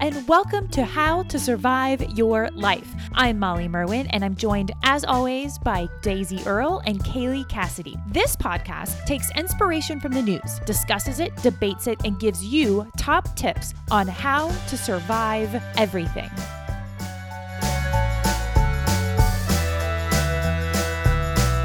and welcome to How to Survive Your Life. I'm Molly Merwin, and I'm joined, as always, by Daisy Earle and Kaylee Cassidy. This podcast takes inspiration from the news, discusses it, debates it, and gives you top tips on how to survive everything.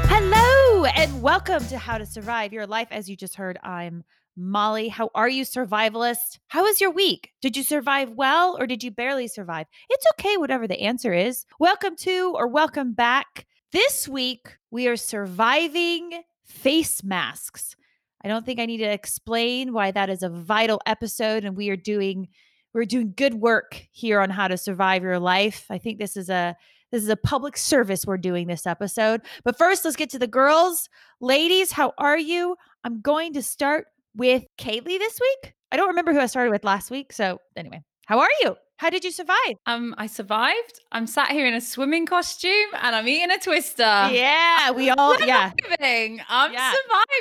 Hello, and welcome to How to Survive Your Life. As you just heard, I'm Molly, how are you, survivalist? How was your week? Did you survive well or did you barely survive? It's okay, whatever the answer is. Welcome to or welcome back. This week, we are surviving face masks. I don't think I need to explain why that is a vital episode and we are doing we're doing good work here on how to survive your life. I think this is a this is a public service we're doing this episode. But first, let's get to the girls. Ladies, how are you? I'm going to start with Kaylee this week. I don't remember who I started with last week. So, anyway, how are you? How did you survive? Um, I survived. I'm sat here in a swimming costume and I'm eating a twister. Yeah, we all I'm yeah. Surviving. I'm Yeah.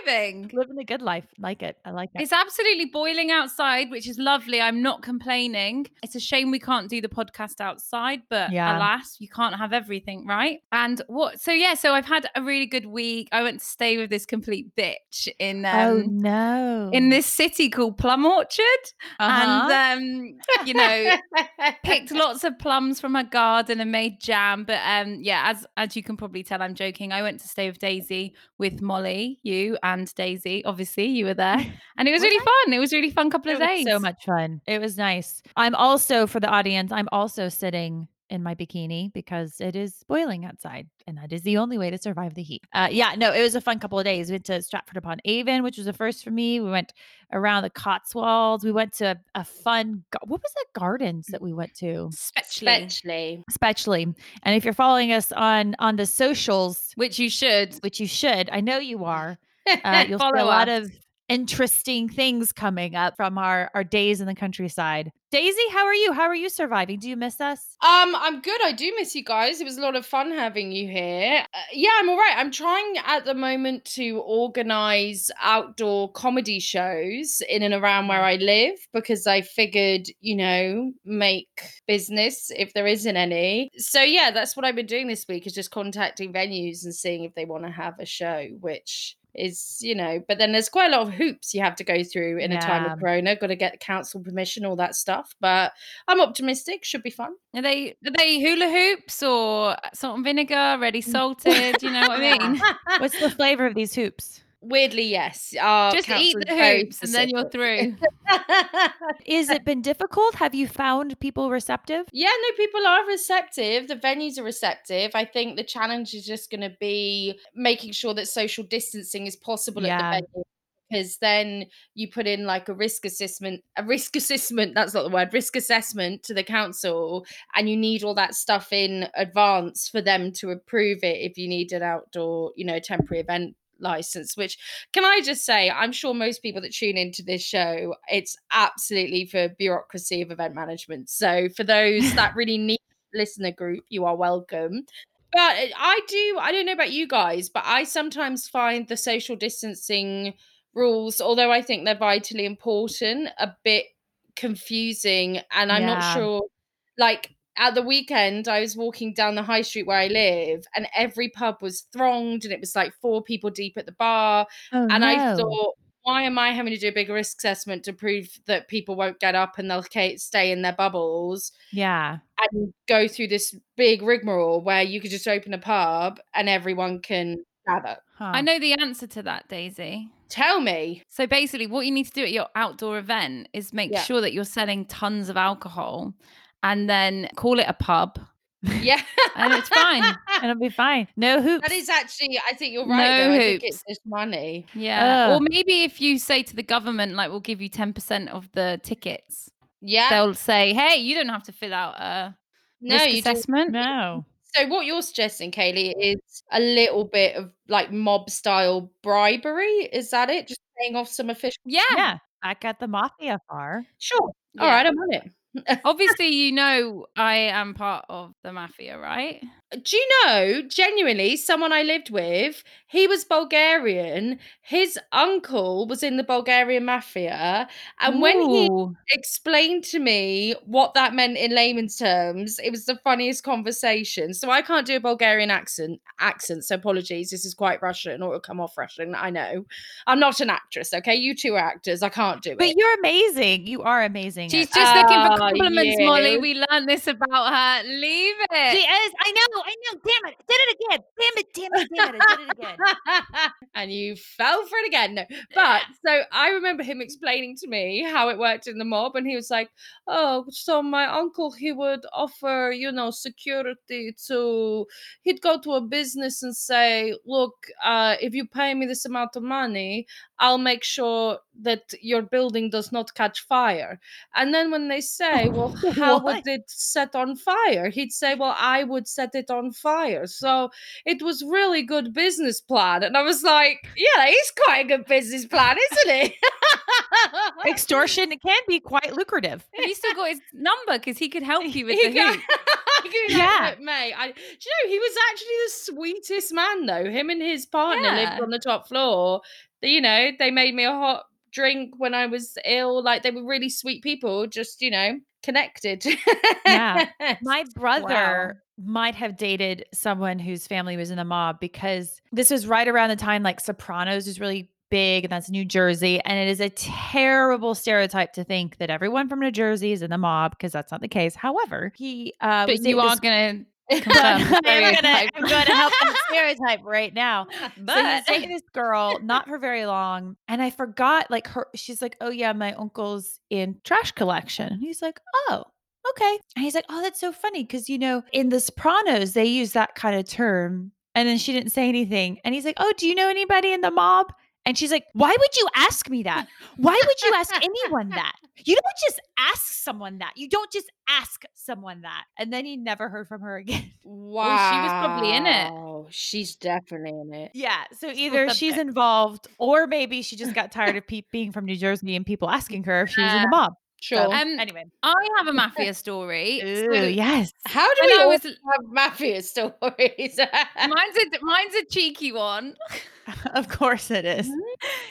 surviving. Living a good life. Like it. I like it. It's absolutely boiling outside, which is lovely. I'm not complaining. It's a shame we can't do the podcast outside, but Yeah. alas, you can't have everything, right? And what? So yeah, so I've had a really good week. I went to stay with this complete bitch in um, oh no. in this city called Plum Orchard, Uh-huh. and um, you know, picked lots of plums from her garden and made jam. But um, yeah, as as you can probably tell, I'm joking. I went to stay with Daisy with Molly, you and Daisy. Obviously, you were there, and it was really fun. It was a really fun couple It of was days. so much fun. It was nice. I'm also for the audience, I'm also sitting in my bikini because it is boiling outside and that is the only way to survive the heat. Uh, yeah, no, it was a fun couple of days. We went to Stratford upon Avon, which was a first for me. We went around the Cotswolds. We went to a fun what was that gardens that we went to? Especially, Especially. Especially. And if you're following us on on the socials, which you should. which you should, I know you are, uh, you'll see a lot us. of interesting things coming up from our our days in the countryside. Daisy, how are you? How are you surviving? Do you miss us? Um, I'm good. I do miss you guys. It was a lot of fun having you here. Uh, yeah, I'm all right. I'm trying at the moment to organize outdoor comedy shows in and around where I live because I figured, you know, make business if there isn't any. So yeah, that's what I've been doing this week is just contacting venues and seeing if they want to have a show, which is, you know, but then there's quite a lot of hoops you have to go through in a time of corona. Got to get council permission, all that stuff. But I'm optimistic. Should be fun. Are they are they hula hoops or uh, salt and vinegar, ready mm. salted? you know what I mean? What's the flavor of these hoops? Weirdly, yes. Our Just eat the hoops and then you're through. Is it been difficult? Have you found people receptive? yeah, no, people are receptive. The venues are receptive. I think the challenge is just going to be making sure that social distancing is possible Yeah. at the venue. Because then you put in like a risk assessment, a risk assessment, that's not the word, risk assessment to the council, and you need all that stuff in advance for them to approve it if you need an outdoor, you know, temporary event license which can i just say i'm sure most people that tune into this show it's absolutely for bureaucracy of event management so for those that really need listener group you are welcome but uh, i do i don't know about you guys but i sometimes find the social distancing rules although i think they're vitally important a bit confusing and i'm Yeah. not sure like at the weekend i was walking down the high street where i live and every pub was thronged and it was like four people deep at the bar Oh, and I thought, why am I having to do a big risk assessment to prove that people won't get up and they'll stay in their bubbles yeah. and go through this big rigmarole where you could just open a pub and everyone can gather? Huh. I know the answer to that, Daisy. Tell me. So basically, what you need to do at your outdoor event is make Yeah. sure that you're selling tons of alcohol and then call it a pub Yeah. and it's fine. and It'll be fine. No hoops. that is actually, I think you're right. No though. I think hoops. it's just money. Yeah. Or maybe if you say to the government, like, we'll give you 10% of the tickets, Yeah. they'll say, hey, you don't have to fill out a no, risk you just. assessment. no. So what you're suggesting, Kaylee, is a little bit of like mob style bribery. Is that it? Just paying off some official. Yeah. Yeah. Back at the mafia bar. Sure. All Yeah. right, I'm on it. Obviously, you know I am part of the mafia, right? Do you know, genuinely, someone I lived with, he was Bulgarian. His uncle was in the Bulgarian mafia. And when he explained to me what that meant in layman's terms, it was the funniest conversation. So I can't do a Bulgarian accent accent, so apologies. This is quite Russian or it'll come off Russian. I know. I'm not an actress, okay? You two are actors. I can't do it But you're amazing. You are amazing. She's just looking for Oh, compliments, Molly. We learned this about her. Leave it She is. I know. I know. Damn it. I did it again. Damn it. Damn it. Damn it. I did it again. and you fell for it again. No. But so I remember him explaining to me how it worked in the mob, and he was like, Oh, so my uncle he would offer, you know, security to he'd go to a business and say, Look, uh, if you pay me this amount of money, I'll make sure that your building does not catch fire. And then when they say, Well, how would it set on fire? He'd say, Well, I would set it on fire. So it was really good business plan. And I was like, Yeah, that is quite a good business plan, isn't it? Extortion can be quite lucrative. Have you still got his number? Because he could help you with He the got- hoop. he could be like, Yeah. Mate. I, do you know he was actually the sweetest man though? Him and his partner Yeah. lived on the top floor. You know, they made me a hot drink when I was ill. Like they were really sweet people, just you know, connected. Yeah. My brother might have dated someone whose family was in the mob because this was right around the time like Sopranos was really big and that's New Jersey. And it is a terrible stereotype to think that everyone from New Jersey is in the mob because that's not the case. However, he uh But you are this- going to but I'm gonna. I'm gonna help the stereotype right now. So he's But this girl, not for very long. And I forgot, like her, she's like, Oh yeah, my uncle's in trash collection. And he's like, Oh, okay. And he's like, Oh, that's so funny. Cause you know, in the Sopranos, they use that kind of term. And then she didn't say anything. And he's like, Oh, do you know anybody in the mob? And she's like, Why would you ask me that? Why would you ask anyone that? You don't just ask someone that. You don't just ask someone that. And then he never heard from her again. Wow, she was probably in it. Oh, she's definitely in it. Yeah. So either she's involved or maybe she just got tired of pe- being from New Jersey and people asking her if she was in the mob. Sure. So, Um, anyway. I have a mafia story. Ooh, So yes. How do we I all was- have mafia stories? mine's a mine's a cheeky one. of course it is.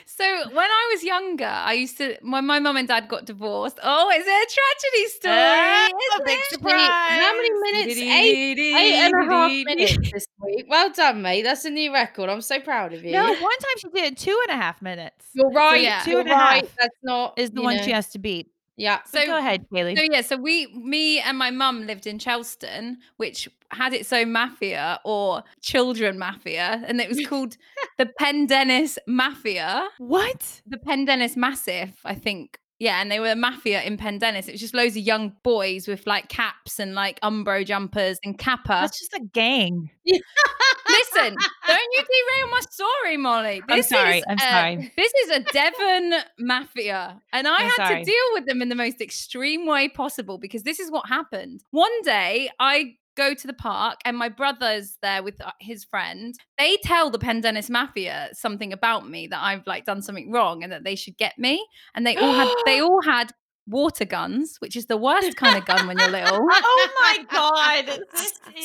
So when I was younger, I used to when my mum and dad got divorced. Oh, is it a tragedy story. Ah, isn't a big it? surprise. How many minutes? Eight, eight and a half minutes this week. Well done, mate. That's a new record. I'm so proud of you. No, one time she did two and a half minutes. You're right. yeah. Two and a half That's not Is the one know, she has to beat. Yeah. So go ahead, Kaylee. So yeah, so we, me and my mum lived in Chelston, which had its own mafia or children mafia, and it was called the Pendennis Mafia. what? The Pendennis Massive, I think. Yeah, and they were a mafia in Pendennis. It was just loads of young boys with like caps and like Umbro jumpers and kappa. That's just a gang. Listen, don't you derail my story, Molly. I'm sorry, is I'm sorry. This is a Devon mafia, and I I'm had sorry. to deal with them in the most extreme way possible because this is what happened. One day, I go to the park, and my brother's there with uh, his friend. They tell the Pendennis mafia something about me that I've like done something wrong, and that they should get me. And they all had they all had water guns, which is the worst kind of gun when you're little. Oh my god.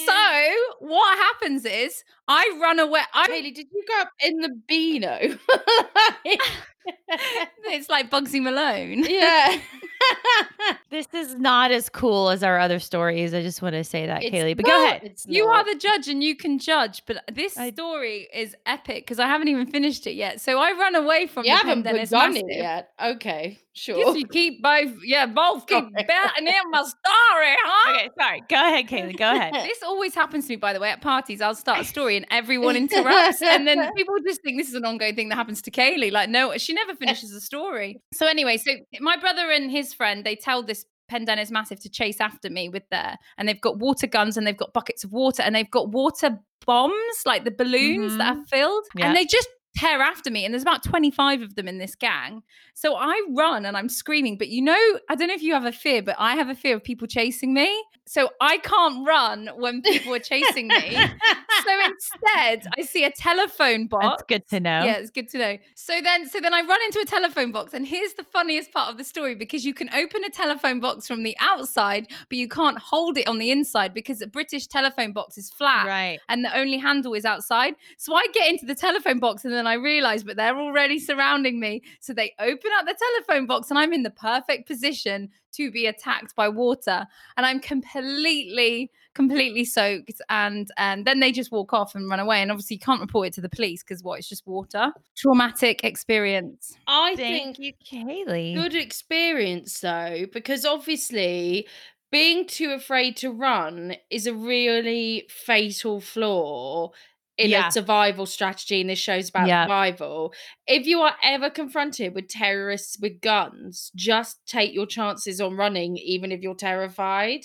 So what happens is I run away. I Kaylee, did you go up in the Beano? it's like Bugsy Malone. yeah. this is not as cool as our other stories. I just want to say that, It's Kaylee. But go ahead. It's You are the judge and you can judge, but this I- story is epic because I haven't even finished it yet. So I run away from You the haven't Pendennis begun Massive. it yet. Okay, sure. Yes, you keep both, yeah, both keep Sorry. betting in my story, huh? Okay, sorry. Go ahead, Kaylee. Go ahead. This always happens to me, by the way, at parties. I'll start a story and everyone interrupts. and then people just think this is an ongoing thing that happens to Kaylee. Like, no, she never finishes a story. So, anyway, so my brother and his friend, they tell this Pendennis Massive to chase after me with their, and they've got water guns and they've got buckets of water and they've got water bombs, like the balloons that are mm-hmm. filled. Yeah. And they just tear after me. And there's about 25 of them in this gang. So I run and I'm screaming. But you know, I don't know if you have a fear, but I have a fear of people chasing me. So I can't run when people are chasing me. so instead, I see a telephone box. That's good to know. Yeah, it's good to know. So then, so then I run into a telephone box, and here's the funniest part of the story because you can open a telephone box from the outside, but you can't hold it on the inside because a British telephone box is flat, Right. and the only handle is outside. So I get into the telephone box, and then I realize, but they're already surrounding me. So they open up the telephone box, and I'm in the perfect position to be attacked by water, and I'm completely completely soaked. And and then they just walk off and run away. And obviously you can't report it to the police because what? It's just water. Traumatic experience. I Thank think you, Kaylee. good experience though, because obviously being too afraid to run is a really fatal flaw in Yeah. a survival strategy. And this show's about Yeah. survival. If you are ever confronted with terrorists with guns, just take your chances on running, even if you're terrified.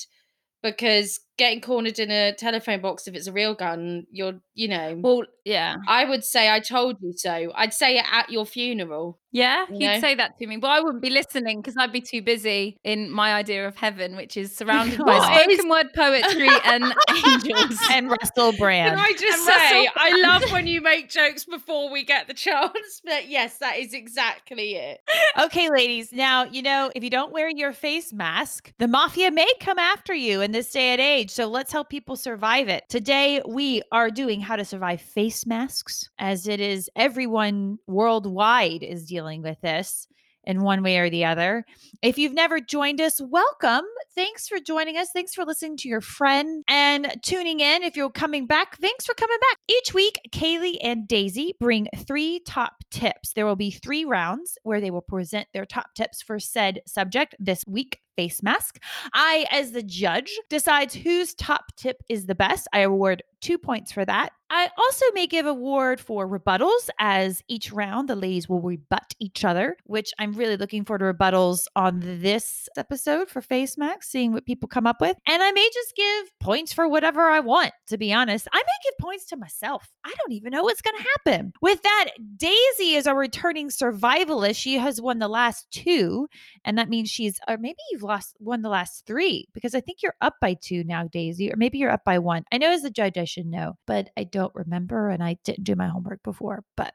Because getting cornered in a telephone box, if it's a real gun, you're, you know, well yeah I would say I told you so. I'd say it at your funeral. yeah You know? say that to me but i wouldn't be listening because i'd be too busy in my idea of heaven which is surrounded by is- spoken word poetry and angels and Russell Brand. Can I just And say, I love when you make jokes before we get the chance. But yes, that is exactly it. Okay, ladies. Now, you know, if you don't wear your face mask, the mafia may come after you in this day and age. So let's help people survive it. Today, we are doing how to survive face masks, as it is everyone worldwide is dealing with this in one way or the other. If you've never joined us, welcome. Thanks for joining us. Thanks for listening to your friend and tuning in. If you're coming back, thanks for coming back. Each week, Kaylee and Daisy bring three top tips. There will be three rounds where they will present their top tips for said subject. This week, face mask. I, as the judge, decides whose top tip is the best. I award two points for that. I also may give award for rebuttals as each round the ladies will rebut each other, which I'm really looking forward to rebuttals on this episode for Face Max, seeing what people come up with. And I may just give points for whatever I want, to be honest. I may give points to myself. I don't even know what's going to happen. With that, Daisy is our returning survivalist. She has won the last two, and that means she's, or maybe you've lost won the last three because I think you're up by two now, Daisy, or maybe you're up by one. I know as a judge I should know, but I don't remember and I didn't do my homework before. But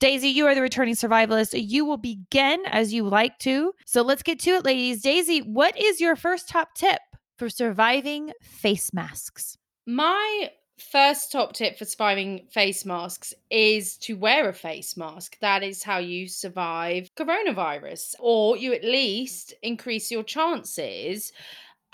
Daisy, you are the returning survivalist. You will begin as you like to. So let's get to it, ladies. Daisy, what is your first top tip for surviving face masks? My first top tip for surviving face masks is to wear a face mask. That is how you survive coronavirus, or you at least increase your chances.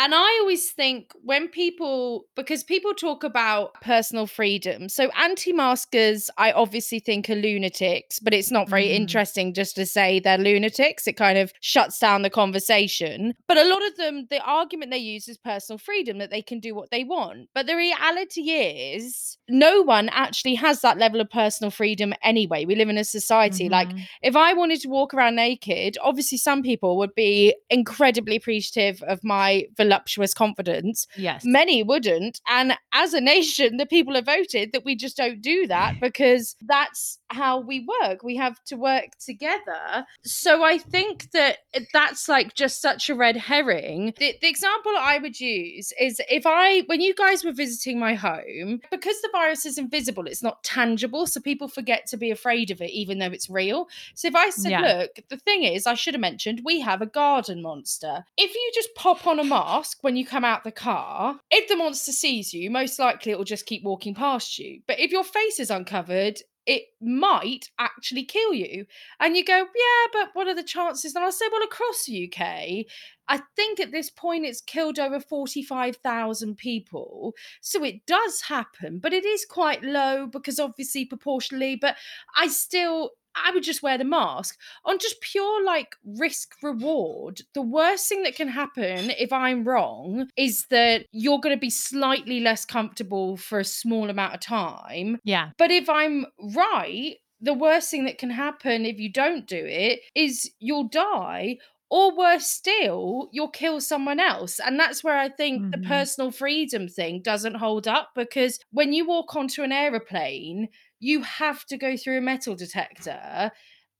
And I always think when people, because people talk about personal freedom. So anti maskers, I obviously think are lunatics, but it's not very Mhm. interesting just to say they're lunatics. It kind of shuts down the conversation. But a lot of them, the argument they use is personal freedom, that they can do what they want. But the reality is, no one actually has that level of personal freedom anyway. We live in a society like Mhm. if I wanted to walk around naked, obviously some people would be incredibly appreciative of my voluptuous confidence. yes. Many wouldn't. And as a nation, the people have voted that we just don't do that because that's how we work. We have to work together. So I think that that's like just such a red herring. The, the example I would use is if I, when you guys were visiting my home, because the virus is invisible, it's not tangible. So people forget to be afraid of it, even though it's real. So if I said, Yeah. look, the thing is, I should have mentioned we have a garden monster. If you just pop on a mask when you come out the car, if the monster sees you, most likely it will just keep walking past you. But if your face is uncovered, it might actually kill you. And you go, yeah, but what are the chances? And I'll say, well, across the UK, I think at this point it's killed over 45,000 people. So it does happen, but it is quite low because obviously proportionally, but I still. I would just wear the mask on just pure like risk reward. The worst thing that can happen if I'm wrong is that you're going to be slightly less comfortable for a small amount of time. Yeah. But if I'm right, the worst thing that can happen if you don't do it is you'll die. Or worse still, you'll kill someone else. And that's where I think Mhm. the personal freedom thing doesn't hold up because when you walk onto an aeroplane, you have to go through a metal detector.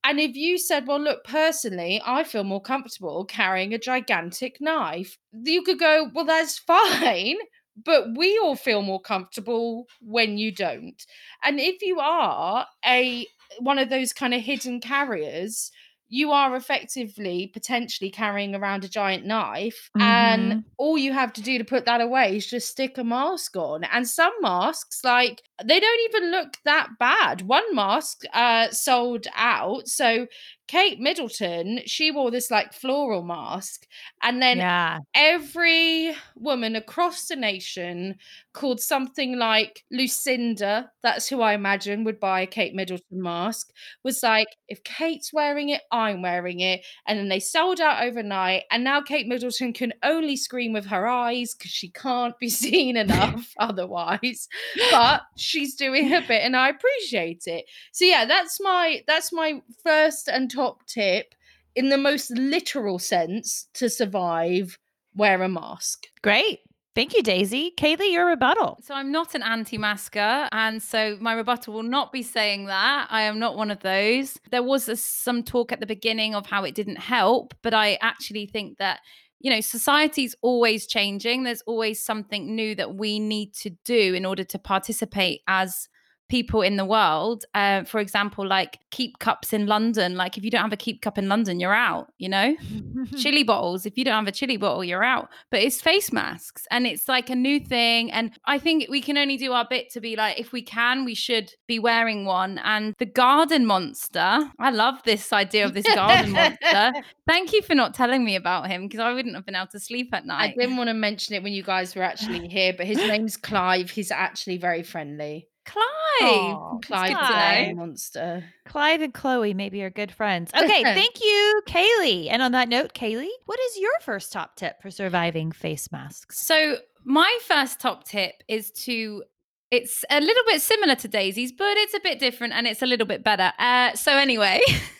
And if you said, well, look, personally, I feel more comfortable carrying a gigantic knife, you could go, well, that's fine. But we all feel more comfortable when you don't. And if you are a one of those kind of hidden carriers, you are effectively potentially carrying around a giant knife Mhm. and all you have to do to put that away is just stick a mask on. And some masks like they don't even look that bad. One mask uh sold out. So kate middleton she wore this like floral mask and then yeah. every woman across the nation called something like Lucinda, that's who I imagine would buy a Kate Middleton mask, was like, if Kate's wearing it, I'm wearing it. And then they sold out overnight. And now Kate Middleton can only scream with her eyes because she can't be seen enough otherwise. But she's doing a bit and I appreciate it. So yeah, that's my that's my first and top tip in the most literal sense to survive wear a mask. Great. Thank you, Daisy. Kaylee, your rebuttal. So I'm not an anti-masker, and so my rebuttal will not be saying that. I am not one of those. There was a, some talk at the beginning of how it didn't help, but I actually think that you know society's always changing. There's always something new that we need to do in order to participate as people in the world. Uh, for example, like keep cups in London. Like if you don't have a keep cup in London, you're out. You know chili bottles. If you don't have a chili bottle, you're out. But it's face masks and it's like a new thing. And I think we can only do our bit to be like, if we can, we should be wearing one. And the garden monster, I love this idea of this garden monster. Thank you for not telling me about him because I wouldn't have been able to sleep at night. I didn't want to mention it when you guys were actually here, but his name's Clive. He's actually very friendly. Clive. Aw, Clive the Clive. monster. Clive and Chloe maybe are good friends. Okay, thank you, Kaylee. And on that note, Kaylee, what is your first top tip for surviving face masks? So my first top tip is to it's a little bit similar to Daisy's, but it's a bit different and it's a little bit better. Uh, so anyway,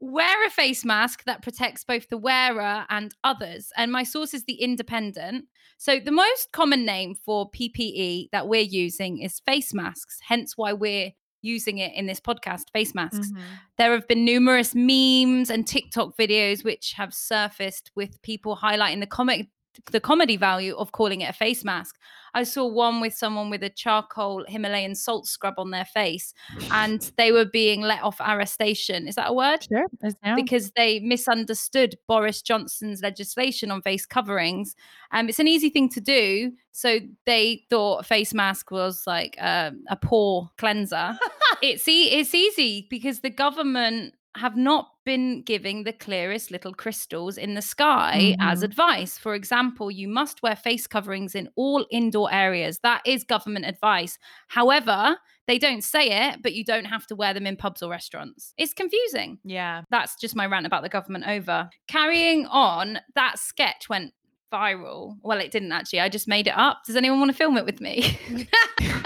wear a face mask that protects both the wearer and others. And my source is the Independent. So the most common name for PPE that we're using is face masks. Hence why we're using it in this podcast, face masks. Mm-hmm. There have been numerous memes and TikTok videos which have surfaced with people highlighting the comic the comedy value of calling it a face mask. I saw one with someone with a charcoal Himalayan salt scrub on their face and they were being let off arrestation. Is that a word? Sure. because they misunderstood Boris Johnson's legislation on face coverings. Um, it's an easy thing to do. So they thought a face mask was like um, a pore cleanser. it's, e- it's easy because the government have not been giving the clearest little crystals in the sky as Mhm. advice. For example, you must wear face coverings in all indoor areas. That is government advice. However, they don't say it, but you don't have to wear them in pubs or restaurants. It's confusing yeah. that's just my rant about the government over. Carrying on, that sketch went viral. Well, it didn't actually. I just made it up. Does anyone want to film it with me?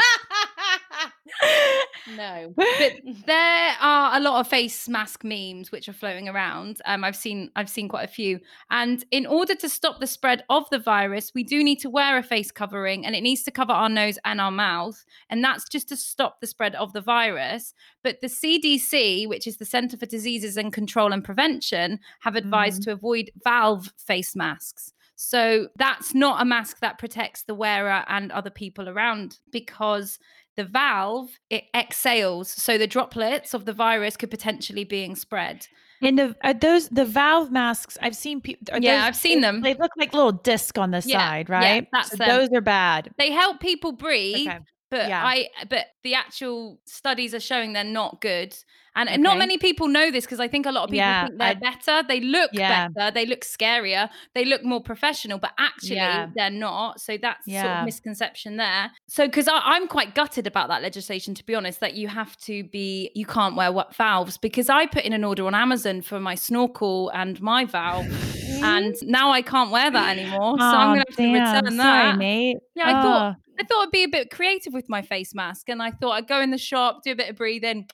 no. but there are a lot of face mask memes which are floating around. Um, I've seen I've seen quite a few. And in order to stop the spread of the virus, we do need to wear a face covering, and it needs to cover our nose and our mouth. And that's just to stop the spread of the virus. But the CDC, which is the Center for Diseases and Control and Prevention, have advised to avoid valve face masks. So that's not a mask that protects the wearer and other people around because the valve it exhales so the droplets of the virus could potentially being spread And the are those the valve masks I've seen people. Yeah, I've seen them. They look like little disc on the Yeah, side, yeah, right? that's So those are bad. they help people breathe Okay. But yeah. i but the actual studies are showing they're not good and, and not many people know this because i think a lot of people Yeah, think they're I- better they look Yeah. better they look scarier they look more professional but actually they're not so that's sort of misconception there so because i'm quite gutted about that legislation to be honest that you have to be you can't wear what valves because i put in an order on amazon for my snorkel and my valve and now i can't wear that anymore so i'm gonna have to damn. return Sorry, that mate. yeah, I thought Oh. I thought I'd be a bit creative with my face mask, and I thought I'd go in the shop, do a bit of breathing,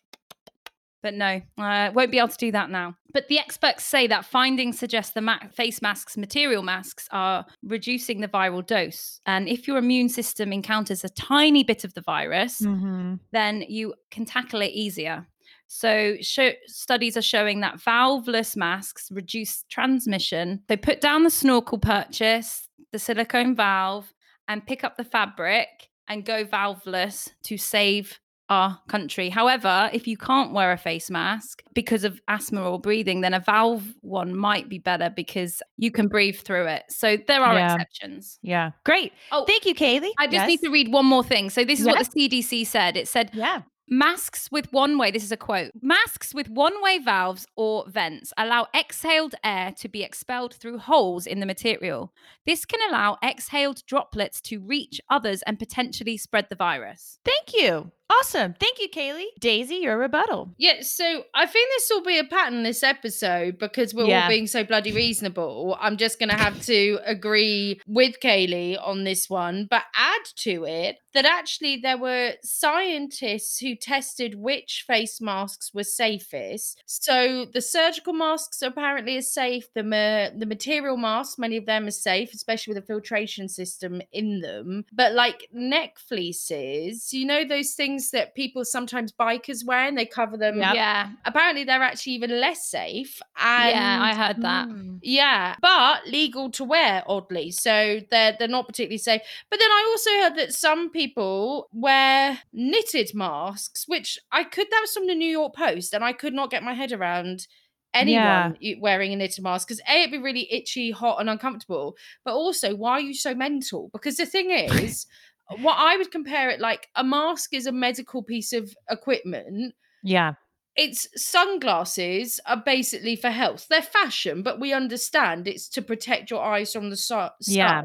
But no, I won't be able to do that now. But the experts say that findings suggest the ma- face masks, material masks, are reducing the viral dose. And if your immune system encounters a tiny bit of the virus, Mm-hmm. then you can tackle it easier. So, show, studies are showing that valveless masks reduce transmission. They put down the snorkel purchase, the silicone valve, and pick up the fabric and go valveless to save our country. However, if you can't wear a face mask because of asthma or breathing, then a valve one might be better because you can breathe through it. So there are Yeah. exceptions. Yeah. Great. Oh, Thank you, Kaylee. I just need to read one more thing. So this is Yes. what the CDC said. It said Yeah. Masks with one way, this is a quote masks with one way valves or vents allow exhaled air to be expelled through holes in the material. This can allow exhaled droplets to reach others and potentially spread the virus. Thank you. Awesome. Thank you, Kaylee. Daisy, your rebuttal. Yeah, so I think this will be a pattern this episode because we're Yeah. all being so bloody reasonable. I'm just going to have to agree with Kaylee on this one, but add to it that actually there were scientists who tested which face masks were safest. So the surgical masks apparently are safe. The ma- the material masks, many of them are safe, especially with a filtration system in them. But like neck fleeces, you know those things that people sometimes bikers wear and they cover them. Yep. Yeah. Apparently they're actually even less safe. And yeah, I heard that. Mm. yeah, but legal to wear, oddly. So they're they're not particularly safe. But then I also heard that some people wear knitted masks, which I could that was from the New York Post, and I could not get my head around anyone Yeah. wearing a knitted mask because a it'd be really itchy, hot, and uncomfortable. But also, why are you so mental? Because the thing is, what I would compare it like a mask is a medical piece of equipment Yeah. it's sunglasses are basically for health. They're fashion, but we understand it's to protect your eyes from the sun. Yeah.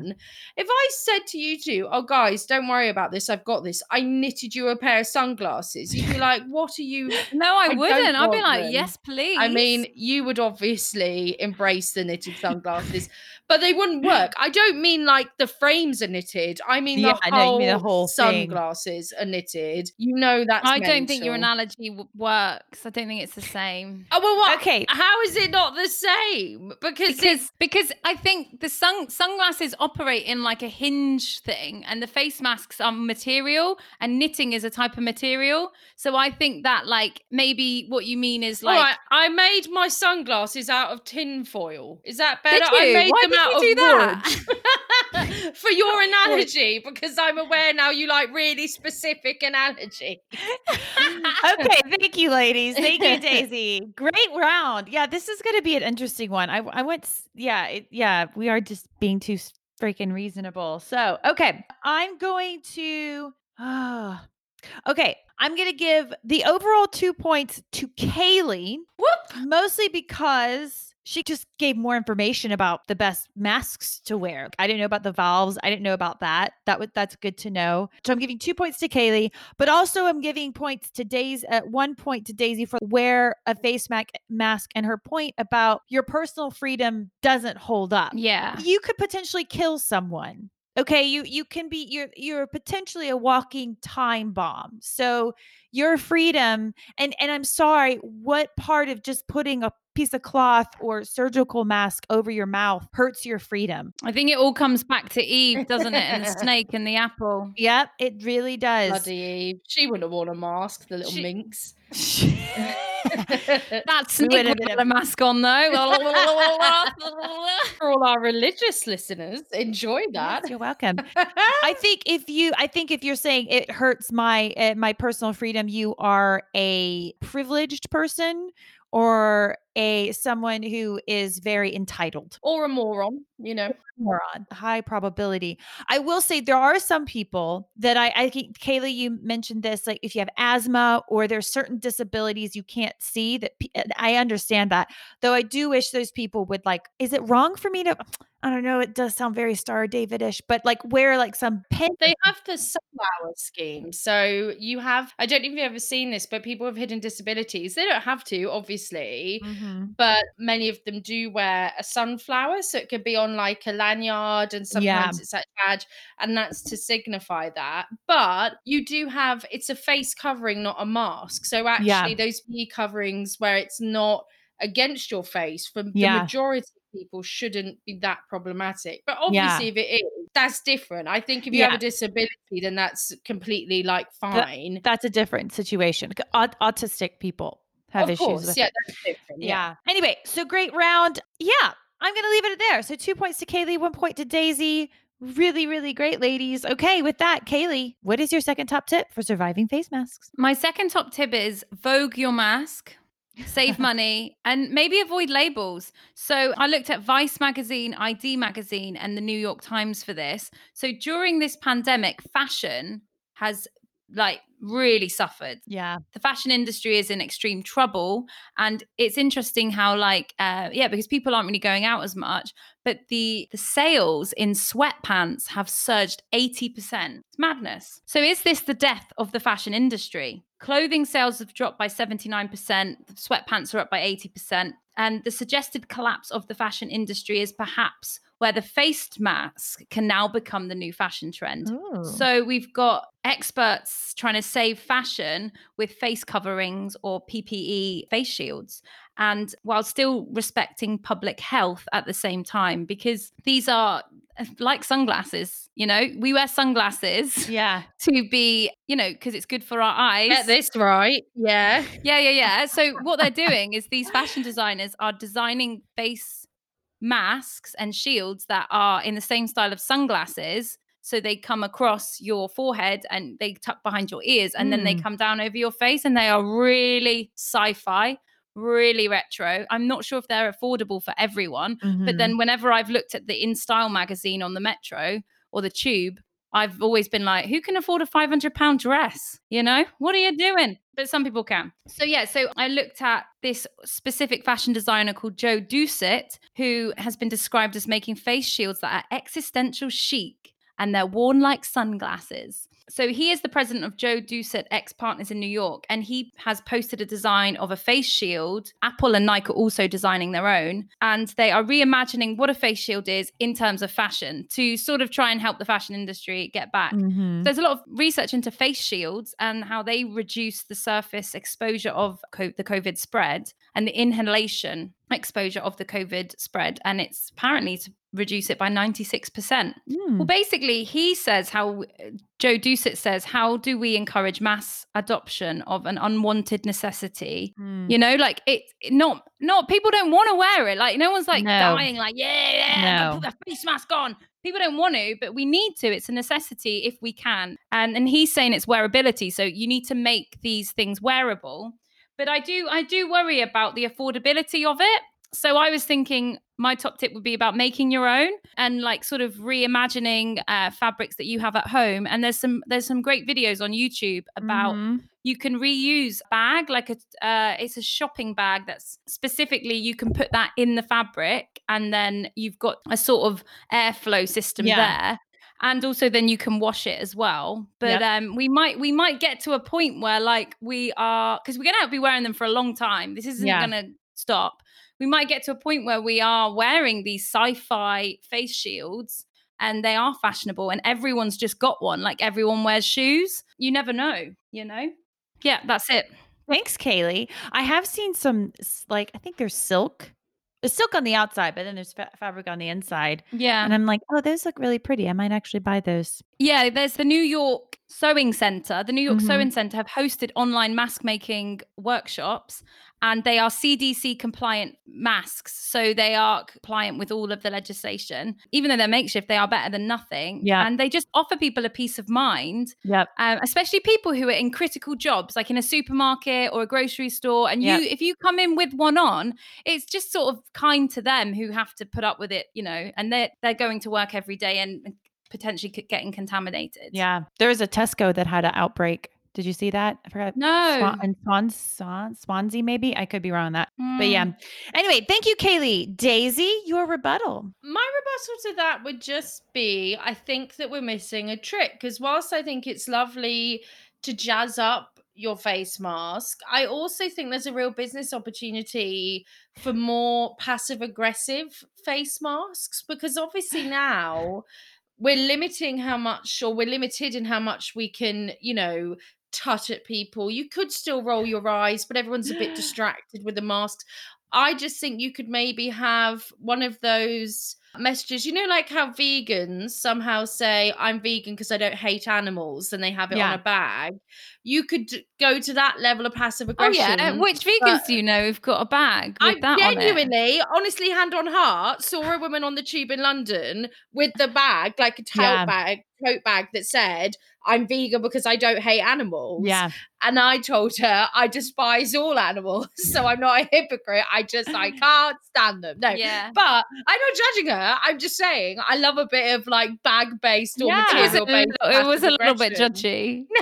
If I said to you two, "Oh guys, don't worry about this. I've got this. I knitted you a pair of sunglasses." You'd be like, "What are you?" No, I, I wouldn't. I'd be like, them. yes, please. I mean, you would obviously embrace the knitted sunglasses, but they wouldn't work. I don't mean like the frames are knitted. I mean the Yeah, I know, you whole, mean the whole thing. sunglasses are knitted. You know that. I don't think your analogy w- works. I don't think it's the same. Oh well, what? Okay. How is it not the same? Because, it's because because I think the sun sunglasses operate in like a hinge thing, and the face masks are material, and knitting is a type of material. So I think that like maybe what you mean is like right, I made my sunglasses out of tin foil. Is that better? Did I made Why them out of that? For your analogy, because I'm aware now you like really specific analogy. okay, thank you, ladies. Thank you, Daisy. Great round. Yeah, this is going to be an interesting one. I I went. Yeah, it, yeah. We are just being too freaking reasonable. So, okay, I'm going to. ah, okay, I'm going to give the overall two points to Kaylee, Whoop. mostly because. She just gave more information about the best masks to wear. I didn't know about the valves. I didn't know about that. That was that's good to know. So I'm giving two points to Kaylee but also I'm giving points to Daisy at one point to Daisy for wear a face mask mask and her point about your personal freedom doesn't hold up. yeah. You could potentially kill someone. Okay, you you can be you're you're potentially a walking time bomb. So your freedom and and I'm sorry, what part of just putting a piece of cloth or surgical mask over your mouth hurts your freedom? I think it all comes back to Eve, doesn't it? And the snake and the apple. Yep, it really does. Bloody Eve. She wouldn't have worn a mask, the little She- minx. That snake would have would a mask on though. For all our religious listeners, enjoy Yes, that. you're welcome. I think if you, I think if you're saying it hurts my uh, my personal freedom, you are a privileged person or a someone who is very entitled. or a moron, you know. Moron, high probability. I will say there are some people that I, I think Kaylee, you mentioned this, like if you have asthma or there's certain disabilities you can't see that I understand that. Though I do wish those people would like, is it wrong for me to? I don't know, it does sound very Star David-ish, but like wear like some pin. They have the sunflower scheme. So you have, I don't know if you've ever seen this, but people with hidden disabilities, they don't have to, obviously, Mhm. but many of them do wear a sunflower. So it could be on like a lanyard and Yeah. sometimes it's a badge, and that's to signify that. But you do have, it's a face covering, not a mask. So actually, Yeah. those knee coverings where it's not against your face for Yeah. the majority of people shouldn't be that problematic. But Yeah. obviously, if it is, that's different. I think if you have a disability, then that's completely like fine. That's a different situation. Aut- autistic people have of issues course, with yeah, it. that's. Yeah. Yeah. Anyway, so great round. Yeah, I'm gonna leave it there. So two points to Kaylee, one point to Daisy. Really, really great, ladies. Okay, with that, Kaylee, what is your second top tip for surviving face masks? My second top tip is vogue your mask, save money, and maybe avoid labels. So I looked at Vice magazine, i-D magazine, and the New York Times for this. So during this pandemic, fashion has like really suffered. Yeah. the fashion industry is in extreme trouble and it's interesting how like uh yeah because people aren't really going out as much but the the sales in sweatpants have surged 80% it's madness. So is this the death of the fashion industry? Clothing sales have dropped by 79% the sweatpants are up by 80% and the suggested collapse of the fashion industry is perhaps where the faced mask can now become the new fashion trend Ooh. so we've got experts trying to save fashion with face coverings or PPE face shields. And while still respecting public health at the same time, because these are uh, like sunglasses, you know, we wear sunglasses yeah. to be, you know, because it's good for our eyes. Get this right. Yeah. Yeah, yeah, yeah. So what they're doing is these fashion designers are designing face masks and shields that are in the same style of sunglasses. So they come across your forehead and they tuck behind your ears and then they Mm. come down over your face and they are really sci-fi, really retro. I'm not sure if they're affordable for everyone, but Mhm. then whenever I've looked at the In Style magazine on the metro or the tube, I've always been like, who can afford a 500 pound dress? You know, what are you doing? But some people can. So, yeah, so I looked at this specific fashion designer called Joe Doucet, who has been described as making face shields that are existential chic and they're worn like sunglasses. So he is the president of Joe Doucet X Partners in New York, and he has posted a design of a face shield. Apple and Nike are also designing their own, and they are reimagining what a face shield is in terms of fashion to sort of try and help the fashion industry get back. Mhm. There's a lot of research into face shields and how they reduce the surface exposure of co- the COVID spread and the inhalation exposure of the COVID spread. And it's apparently to reduce it by 96%. Mm. Well, basically, he says how Joe Doucet says, how do we encourage mass adoption of an unwanted necessity? Mm. You know, like it, it- not, not people don't want to wear it. Like no one's like No. dying, like, yeah, yeah, No. put the face mask on. People don't want to, but we need to. It's a necessity if we can. And and he's saying it's wearability. So you need to make these things wearable. But I do, I do worry about the affordability of it. So I was thinking my top tip would be about making your own and like sort of reimagining uh, fabrics that you have at home. And there's some there's some great videos on YouTube about Mhm. you can reuse bag like a uh, it's a shopping bag that's specifically you can put that in the fabric and then you've got a sort of airflow system Yeah. there and also then you can wash it as well but Yep. um we might we might get to a point where like we are because we're gonna be wearing them for a long time this isn't Yeah. gonna stop we might get to a point where we are wearing these sci-fi face shields and they are fashionable and everyone's just got one like everyone wears shoes you never know you know yeah that's it Thanks, Kaylee. I have seen some, like, I think there's silk. There's silk on the outside, but then there's fa- fabric on the inside. yeah And I'm like, oh, those look really pretty. I might actually buy those. yeah there's the new york sewing center the new york Mhm. sewing center have hosted online mask making workshops and they are cdc compliant masks so they are compliant with all of the legislation even though they're makeshift they are better than nothing Yeah. and they just offer people a peace of mind Yep. um, especially people who are in critical jobs like in a supermarket or a grocery store and Yeah. you if you come in with one on it's just sort of kind to them who have to put up with it you know and they're they're going to work every day and potentially getting contaminated Yeah. There was a Tesco that had an outbreak Did you see that? I forgot. No. Swan, and Swan, Swan, Swansea, maybe. I could be wrong on that. But yeah. Mm. Anyway, thank you, Kaylee. Daisy, your rebuttal. My rebuttal to that would just be I think that we're missing a trick because whilst I think it's lovely to jazz up your face mask, I also think there's a real business opportunity for more passive aggressive face masks because obviously now we're limiting how much or we're limited in how much we can, you know, touch at people. You could still roll your eyes, but everyone's a bit distracted with the masks. I just think you could maybe have one of those messages, you know, like how vegans somehow say, I'm vegan because I don't hate animals and they have it Yeah. on a bag. You could go to that level of passive aggression. Oh yeah. Which vegans do you know who've got a bag with I that on it? genuinely, honestly, hand on heart, saw a woman on the tube in London with the bag, like a tote Yeah. bag, tote bag that said, I'm vegan because I don't hate animals. Yeah. And I told her I despise all animals. So I'm not a hypocrite. I just I can't stand them. No. Yeah. But I'm not judging her. I'm just saying I love a bit of like bag based or Yeah. It was, a material based. little, it was a little bit judgy.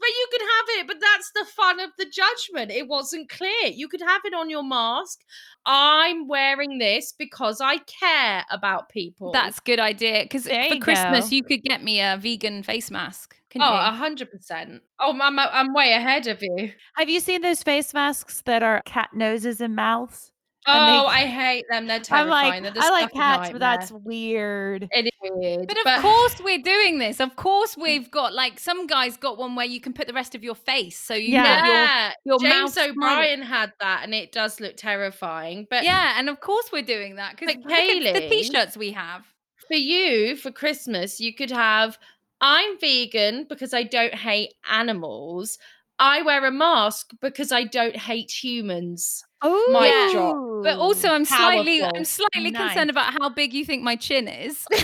but you could have it, but that's the fun of the judgment. It wasn't clear. You could have it on your mask. I'm wearing this because I care about people. That's a good idea. Because for you Christmas, go. you could get me a vegan face mask. Couldn't oh, a hundred percent. Oh, I'm I'm way ahead of you. Have you seen those face masks that are cat noses and mouths? Oh, they- I hate them. They're I'm terrifying. like, They're I like stuff of cats, but that's weird. it is weird. But of course we're doing this. Of course mm. we've got like some guys got one where you can put the rest of your face, so you Yeah. get your your James mouth O'Brien had that, and it does look terrifying. But yeah, and of course we're doing that because But the Kaylee- t-shirts we have. for you for Christmas, you could have I'm vegan because I don't hate animals. I wear a mask because I don't hate humans. Oh, Mic drop. But also, I'm slightly I'm slightly Nice. concerned about how big you think my chin is.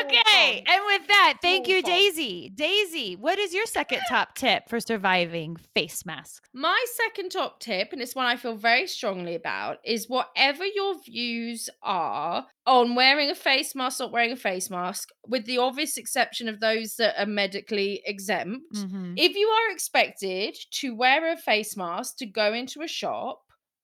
Okay, and with that, thank Small you, font. Daisy. Daisy, what is your second top tip for surviving face masks? My second top tip, and it's one I feel very strongly about, is whatever your views are on wearing a face mask, not wearing a face mask, with the obvious exception of those that are medically exempt. Mhm. If you are expected to wear a face mask to go into a shop,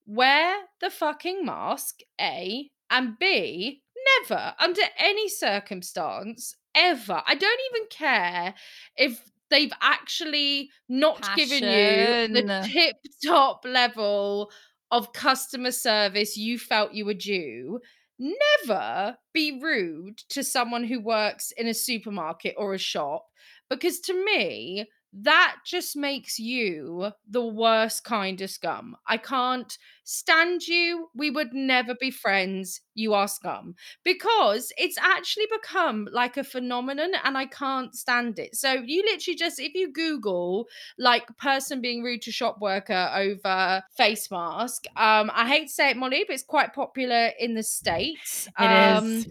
wear the fucking mask, A, and B, never, under any circumstance, ever. I don't even care if they've actually not given you the tip top level of customer service you felt you were due. Never be rude to someone who works in a supermarket or a shop because to me, that just makes you the worst kind of scum. I can't stand you. We would never be friends. You are scum because it's actually become like a phenomenon and I can't stand it. So, you literally just, if you Google like person being rude to shop worker over face mask, um, I hate to say it, Molly, but it's quite popular in the States. It um, is.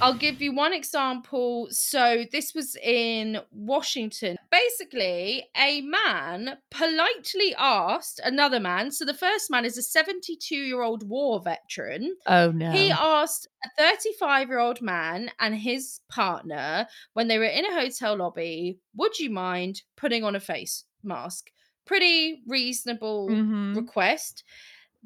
I'll give you one example. So this was in Washington. Basically, a man politely asked another man. So the first man is a 72 year old war veteran. Oh no. He asked a 35 year old man and his partner when they were in a hotel lobby, Would you mind putting on a face mask? Pretty reasonable Mhm. request.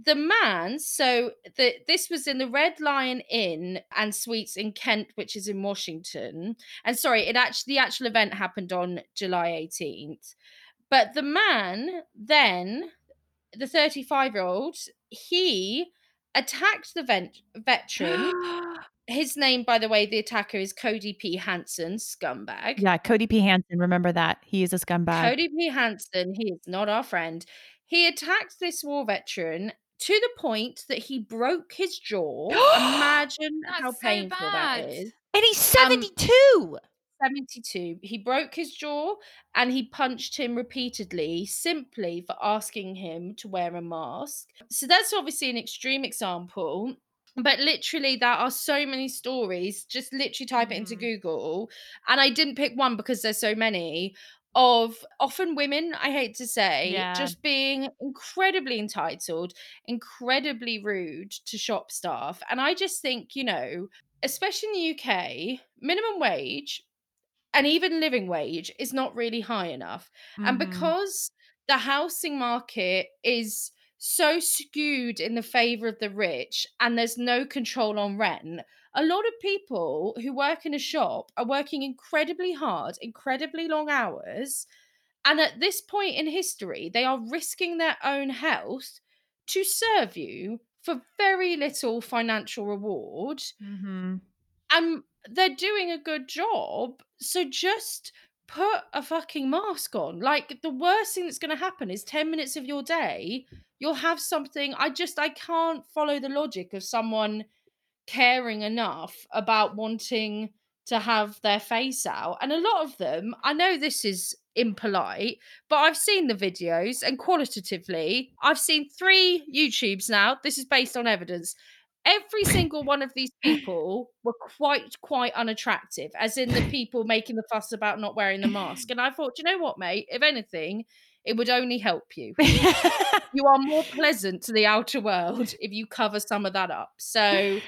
The man, so the this was in the Red Lion Inn and Suites in Kent, which is in Washington. And sorry, it actually the actual event happened on July 18th. But the man then, the 35 year old, he attacked the vet- veteran. His name, by the way, the attacker is Cody P. Hansen, scumbag. yeah, Cody P. Hansen. Remember that. He is a scumbag. Cody P. Hansen, he is not our friend. He attacked this war veteran to the point that he broke his jaw. Imagine how That's so painful that bad. is. and he's Um, 72. 72. He broke his jaw and he punched him repeatedly simply for asking him to wear a mask. So that's obviously an extreme example. But literally, there are so many stories. Just literally type it into Mhm. Google. And I didn't pick one because there's so many of often women, I hate to say, Yeah. just being incredibly entitled, incredibly rude to shop staff. And I just think, you know, especially in the UK, minimum wage and even living wage is not really high enough. And Mhm. because the housing market is so skewed in the favor of the rich and there's no control on rent, a lot of people who work in a shop are working incredibly hard, incredibly long hours. And at this point in history, they are risking their own health to serve you for very little financial reward Mhm. and they're doing a good job. So just put a fucking mask on. Like the worst thing that's going to happen is 10 minutes of your day, you'll have something. I just, I can't follow the logic of someone caring enough about wanting to have their face out. And a lot of them, I know this is impolite, but I've seen the videos and qualitatively, I've seen three YouTubes now. This is based on evidence. Every single one of these people were quite, quite unattractive, as in the people making the fuss about not wearing the mask. And I thought, you know what, mate? If anything, it would only help you. You are more pleasant to the outer world if you cover some of that up. So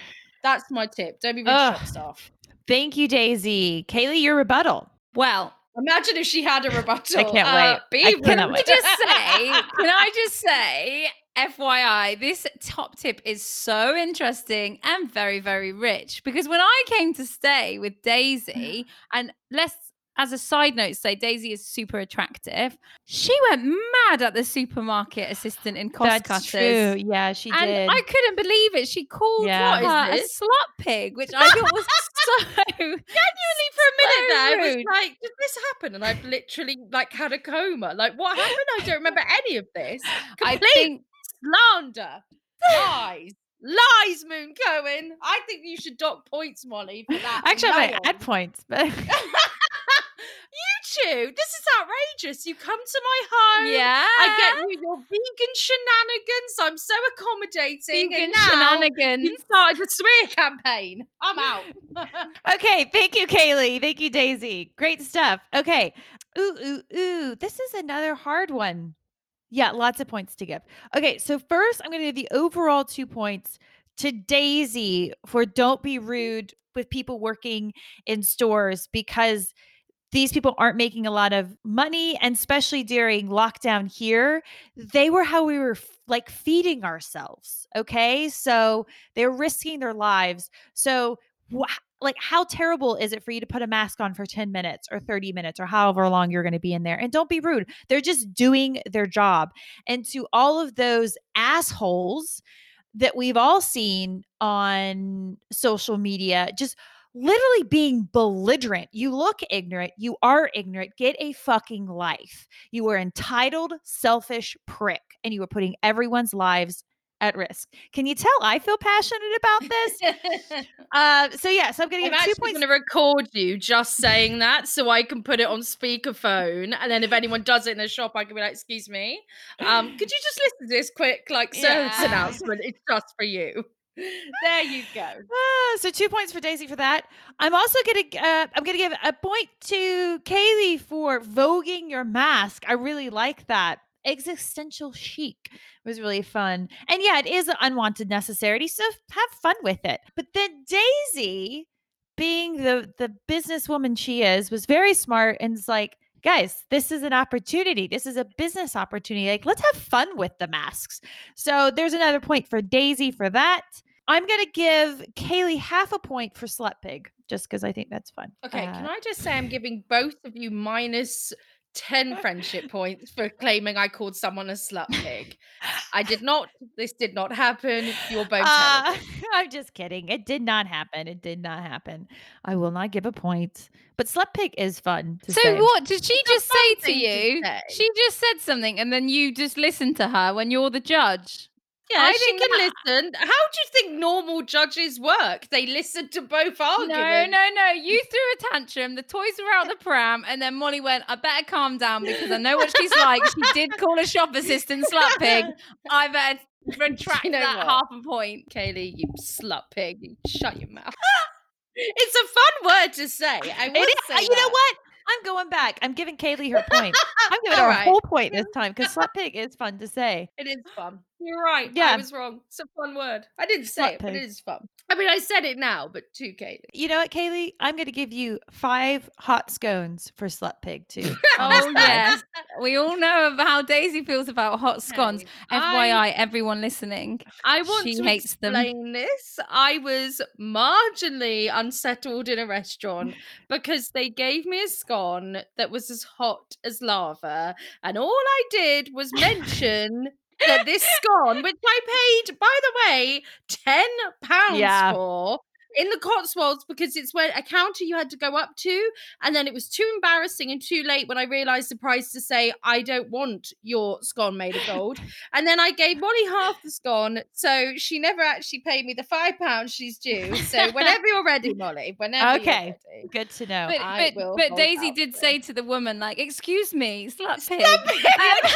that's my tip. Don't be rude to Ugh. shop staff. Thank you, Daisy. Kaylee, your rebuttal. Well, Imagine if she had a rebuttal. I can't Uh, wait. be I cannot rude. wait. just say, can I just say, FYI, this top tip is so interesting and very, very rich because when I came to stay with Daisy, and let's, as a side note, say Daisy is super attractive, she went mad at the supermarket assistant in cost That's cutters. true. Yeah, she and did. I couldn't believe it. She called Yeah. What is her a slut pig, which I thought was so Genuinely, for a minute so there, I was like, "Did this happen?" And I've literally like had a coma. Like, what happened? I don't remember any of this. I think slander, lies, lies. Moon Cohen. I think you should dock points, Molly, for that. Actually, I might add points, but you two, this is outrageous. You come to my home. yeah. I get you your vegan shenanigans. I'm so accommodating. vegan shenanigans. You started a smear campaign. I'm out. okay. Thank you, Kaylee. Thank you, Daisy. Great stuff. Okay. Ooh, ooh, ooh. This is another hard one. Yeah, lots of points to give. Okay, so first I'm going to give the overall two points to Daisy for don't be rude with people working in stores because these people aren't making a lot of money and especially during lockdown here they were how we were f- like feeding ourselves okay so they're risking their lives so wha like how terrible is it for you to put a mask on for 10 minutes or 30 minutes or however long you're going to be in there and don't be rude they're just doing their job and to all of those assholes that we've all seen on social media just literally being belligerent. You look ignorant. You are ignorant. Get a fucking life. You are entitled, selfish prick, and you are putting everyone's lives at risk. Can you tell I feel passionate about this? Uh, so yeah, so I'm gonna I'm give two points. going to record you just saying that so I can put it on speakerphone. And then if anyone does it in the shop, I can be like, excuse me. Um, could you just listen to this quick, like, service Yeah. announcement? It's just for you. There you go. Ah, so two points for Daisy for that. I'm also gonna uh, I'm gonna give a point to Kaylee for voguing your mask. I really like that. Existential chic was really fun, and yeah, it is an unwanted necessity. So have fun with it. But then Daisy, being the the businesswoman she is, was very smart and is like, guys, this is an opportunity. This is a business opportunity. Like, let's have fun with the masks. So there's another point for Daisy for that. I'm gonna give Kaylee half a point for slut pig, just because I think that's fun. Okay, Uh, can I just say I'm giving both of you minus 10 friendship points for claiming I called someone a slut pig. I did not. This did not happen. You're both uh. I'm just kidding. It did not happen. It did not happen. I will not give a point. But slut pig is fun. To So say. what did she It's just say to you? say. She just said something, and then you just listen to her when you're the judge. Yeah, I she think can that- listen. How do you think normal judges work? They listen to both arguments. No, no, no. You threw a tantrum. The toys were out the pram, and then Molly went, "I better calm down because I know what she's like. She did call a shop assistant slut pig. I better retract know that what? half a point." Kaylee, you slut pig. You shut your mouth. it's a fun word to say. I It is- say you know what? I'm going back. I'm giving Kaylee her point. I'm giving All her right. a whole point this time because slut pig is fun to say. It is fun. You're right. Yeah. I was wrong. It's a fun word. I didn't say it, but it is fun. I mean, I said it now, but too, Kaylee. You know what, Kaylee? I'm going to give you five hot scones for slut pig too. Oh yes, we all know about how Daisy feels about hot scones. Hey, FYI, I- everyone listening. I want She to hates them. explain this. I was marginally unsettled in a restaurant because they gave me a scone that was as hot as lava, and all I did was mention that this scone, which I paid, by the way, ten pounds Yeah. for. In the Cotswolds, because it's where a counter you had to go up to, and then it was too embarrassing and too late when I realised the price to say, I don't want your scone made of gold. And then I gave Molly half the scone, so she never actually paid me the five pounds she's due. So whenever you're ready, Molly, whenever Okay. Good to know. But I but, will but Daisy did say to the woman, like, "Excuse me, slut pig."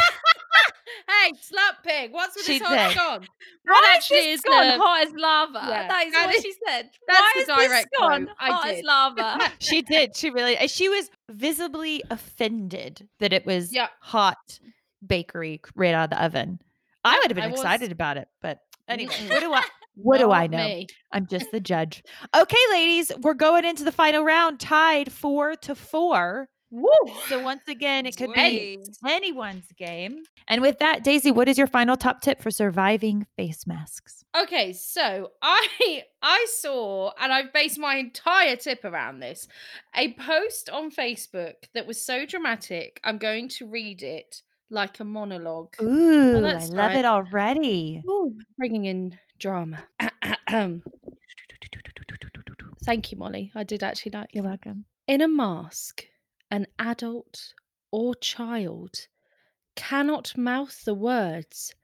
Hey, slut pig, what's with She this hot did. scone? Why What is this is scone the hot as lava? Yeah, That is that what is- she said. that's Why the is direct this scone quote. I hot as did. lava? she did. She really. uh, She was visibly offended that it was Yeah. hot bakery right out of the oven. I would have been I was- excited about it, but anyway, what do I? What do I know? me. I'm just the judge. Okay, ladies, we're going into the final round, tied four to four. Woo. So once again, it could be anyone's game. And with that, Daisy, what is your final top tip for surviving face masks? Okay, so I I saw and I've based my entire tip around this a post on Facebook that was so dramatic. I'm going to read it like a monologue. Ooh, I love right. it already. Ooh, bringing in drama. Thank you, Molly. I did actually like You're welcome. In a mask, an adult or child cannot mouth the words,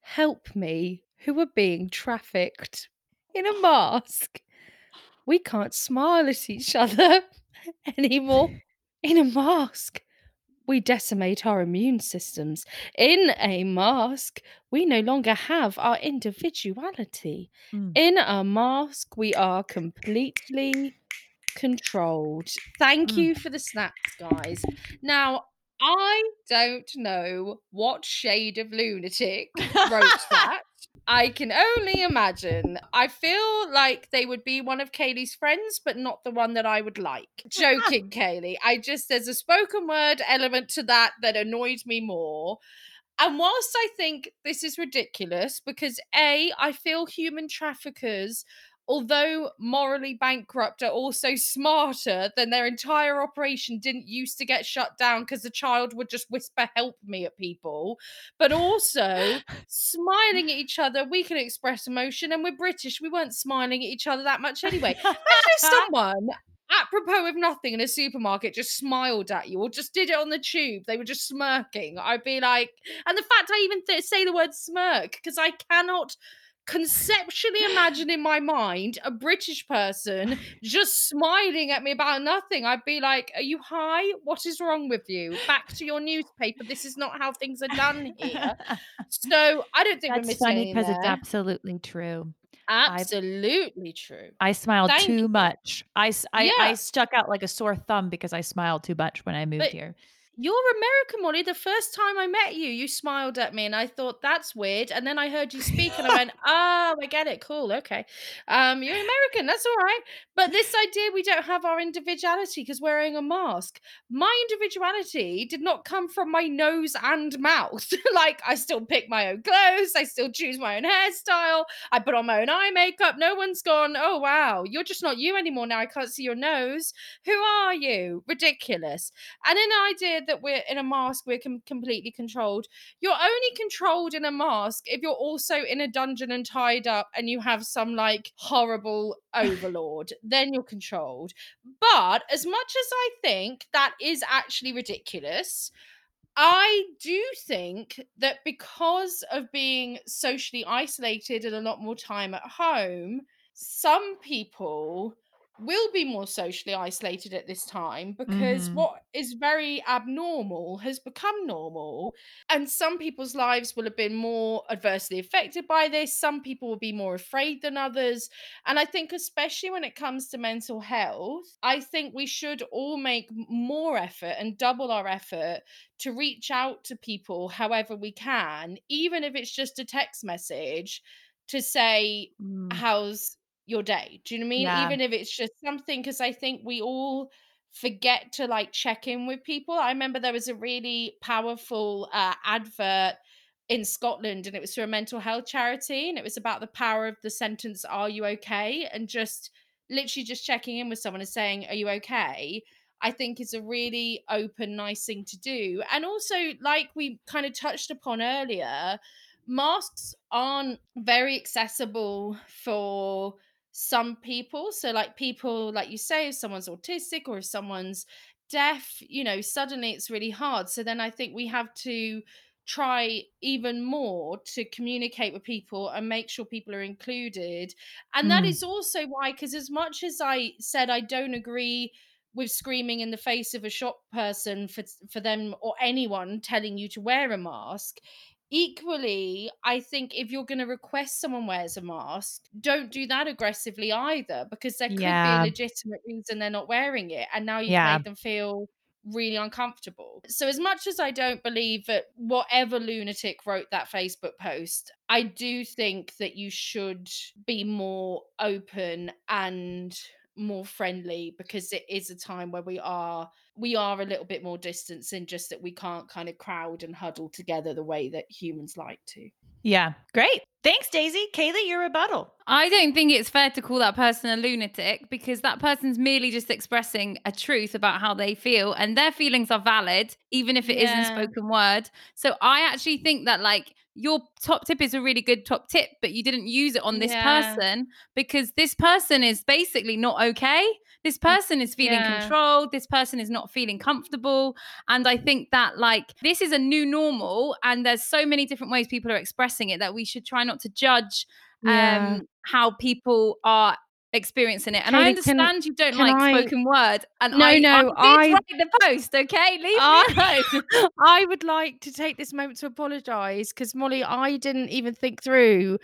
Help me, who are being trafficked. In a mask, we can't smile at each other anymore. In a mask, we decimate our immune systems. In a mask, we no longer have our individuality. Mm. In a mask, we are completely controlled. Thank Mm. you for the snaps, guys. Now, I don't know what shade of lunatic wrote that. I can only imagine. I feel like they would be one of Kaylee's friends, but not the one that I would like. Joking, Kaylee. I just, there's a spoken word element to that that annoyed me more. And whilst I think this is ridiculous, because A, I feel human traffickers, although morally bankrupt, are also smarter than their entire operation didn't used to get shut down because the child would just whisper, help me at people. But also, smiling at each other, we can express emotion, and we're British. We weren't smiling at each other that much anyway. Imagine if someone apropos of nothing in a supermarket just smiled at you or just did it on the tube they were just smirking i'd be like and the fact i even th- say the word smirk because i cannot conceptually imagine in my mind a british person just smiling at me about nothing i'd be like are you high what is wrong with you back to your newspaper this is not how things are done here so i don't think That's missing funny because it's absolutely true. absolutely true I smiled Thank too you. much. I Yeah. stuck out like a sore thumb because I smiled too much when I moved But- here. You're American, Molly. The first time I met you, you smiled at me, and I thought that's weird. And then I heard you speak, and I went, "Oh, I get it. Cool. Okay. Um, you're American. That's all right." But this idea we don't have our individuality because wearing a mask. My individuality did not come from my nose and mouth. like I still pick my own clothes. I still choose my own hairstyle. I put on my own eye makeup. No one's gone. Oh wow, you're just not you anymore. Now I can't see your nose. Who are you? Ridiculous. And in the idea that we're in a mask, we're com- completely controlled. You're only controlled in a mask if you're also in a dungeon and tied up and you have some like horrible overlord. then you're controlled. But as much as I think that is actually ridiculous, I do think that because of being socially isolated and a lot more time at home, some people will be more socially isolated at this time because Mhm. what is very abnormal has become normal. And some people's lives will have been more adversely affected by this. Some people will be more afraid than others. And I think, especially when it comes to mental health, I think we should all make more effort and double our effort to reach out to people however we can, even if it's just a text message to say, Mm, How's your day. Do you know what I mean? Yeah. Even if it's just something, because I think we all forget to like check in with people. I remember there was a really powerful uh, advert in Scotland and it was for a mental health charity and it was about the power of the sentence, Are you okay? And just literally just checking in with someone and saying, Are you okay? I think is a really open, nice thing to do. And also, like we kind of touched upon earlier, masks aren't very accessible for some people. So, like people, like you say, if someone's autistic or if someone's deaf, you know, suddenly it's really hard. So, then I think we have to try even more to communicate with people and make sure people are included. And that Mm. is also why, because as much as I said I don't agree with screaming in the face of a shop person for for them or anyone telling you to wear a mask equally i think if you're going to request someone wears a mask don't do that aggressively either because there could be a legitimate reason they're not wearing it and now you've Yeah. made them feel really uncomfortable so as much as i don't believe that whatever lunatic wrote that facebook post i do think that you should be more open and more friendly because it is a time where we are we are a little bit more distant and just that we can't kind of crowd and huddle together the way that humans like to. Yeah. Great. Thanks, Daisy. Kaylee, your rebuttal. I don't think it's fair to call that person a lunatic because that person's merely just expressing a truth about how they feel and their feelings are valid, even if it is in Yeah. spoken word. So I actually think that, like, your top tip is a really good top tip, but you didn't use it on this Yeah. person because this person is basically not okay. This person is feeling Yeah. controlled. This person is not feeling comfortable. And I think that, like, this is a new normal, and there's so many different ways people are expressing it that we should try not to judge Yeah. um how people are experiencing it. And Kaylee, I can- understand you don't like I- spoken word. And No, I, no, I did I- write the post, okay? Leave I- me alone. I would like to take this moment to apologize because Molly, I didn't even think through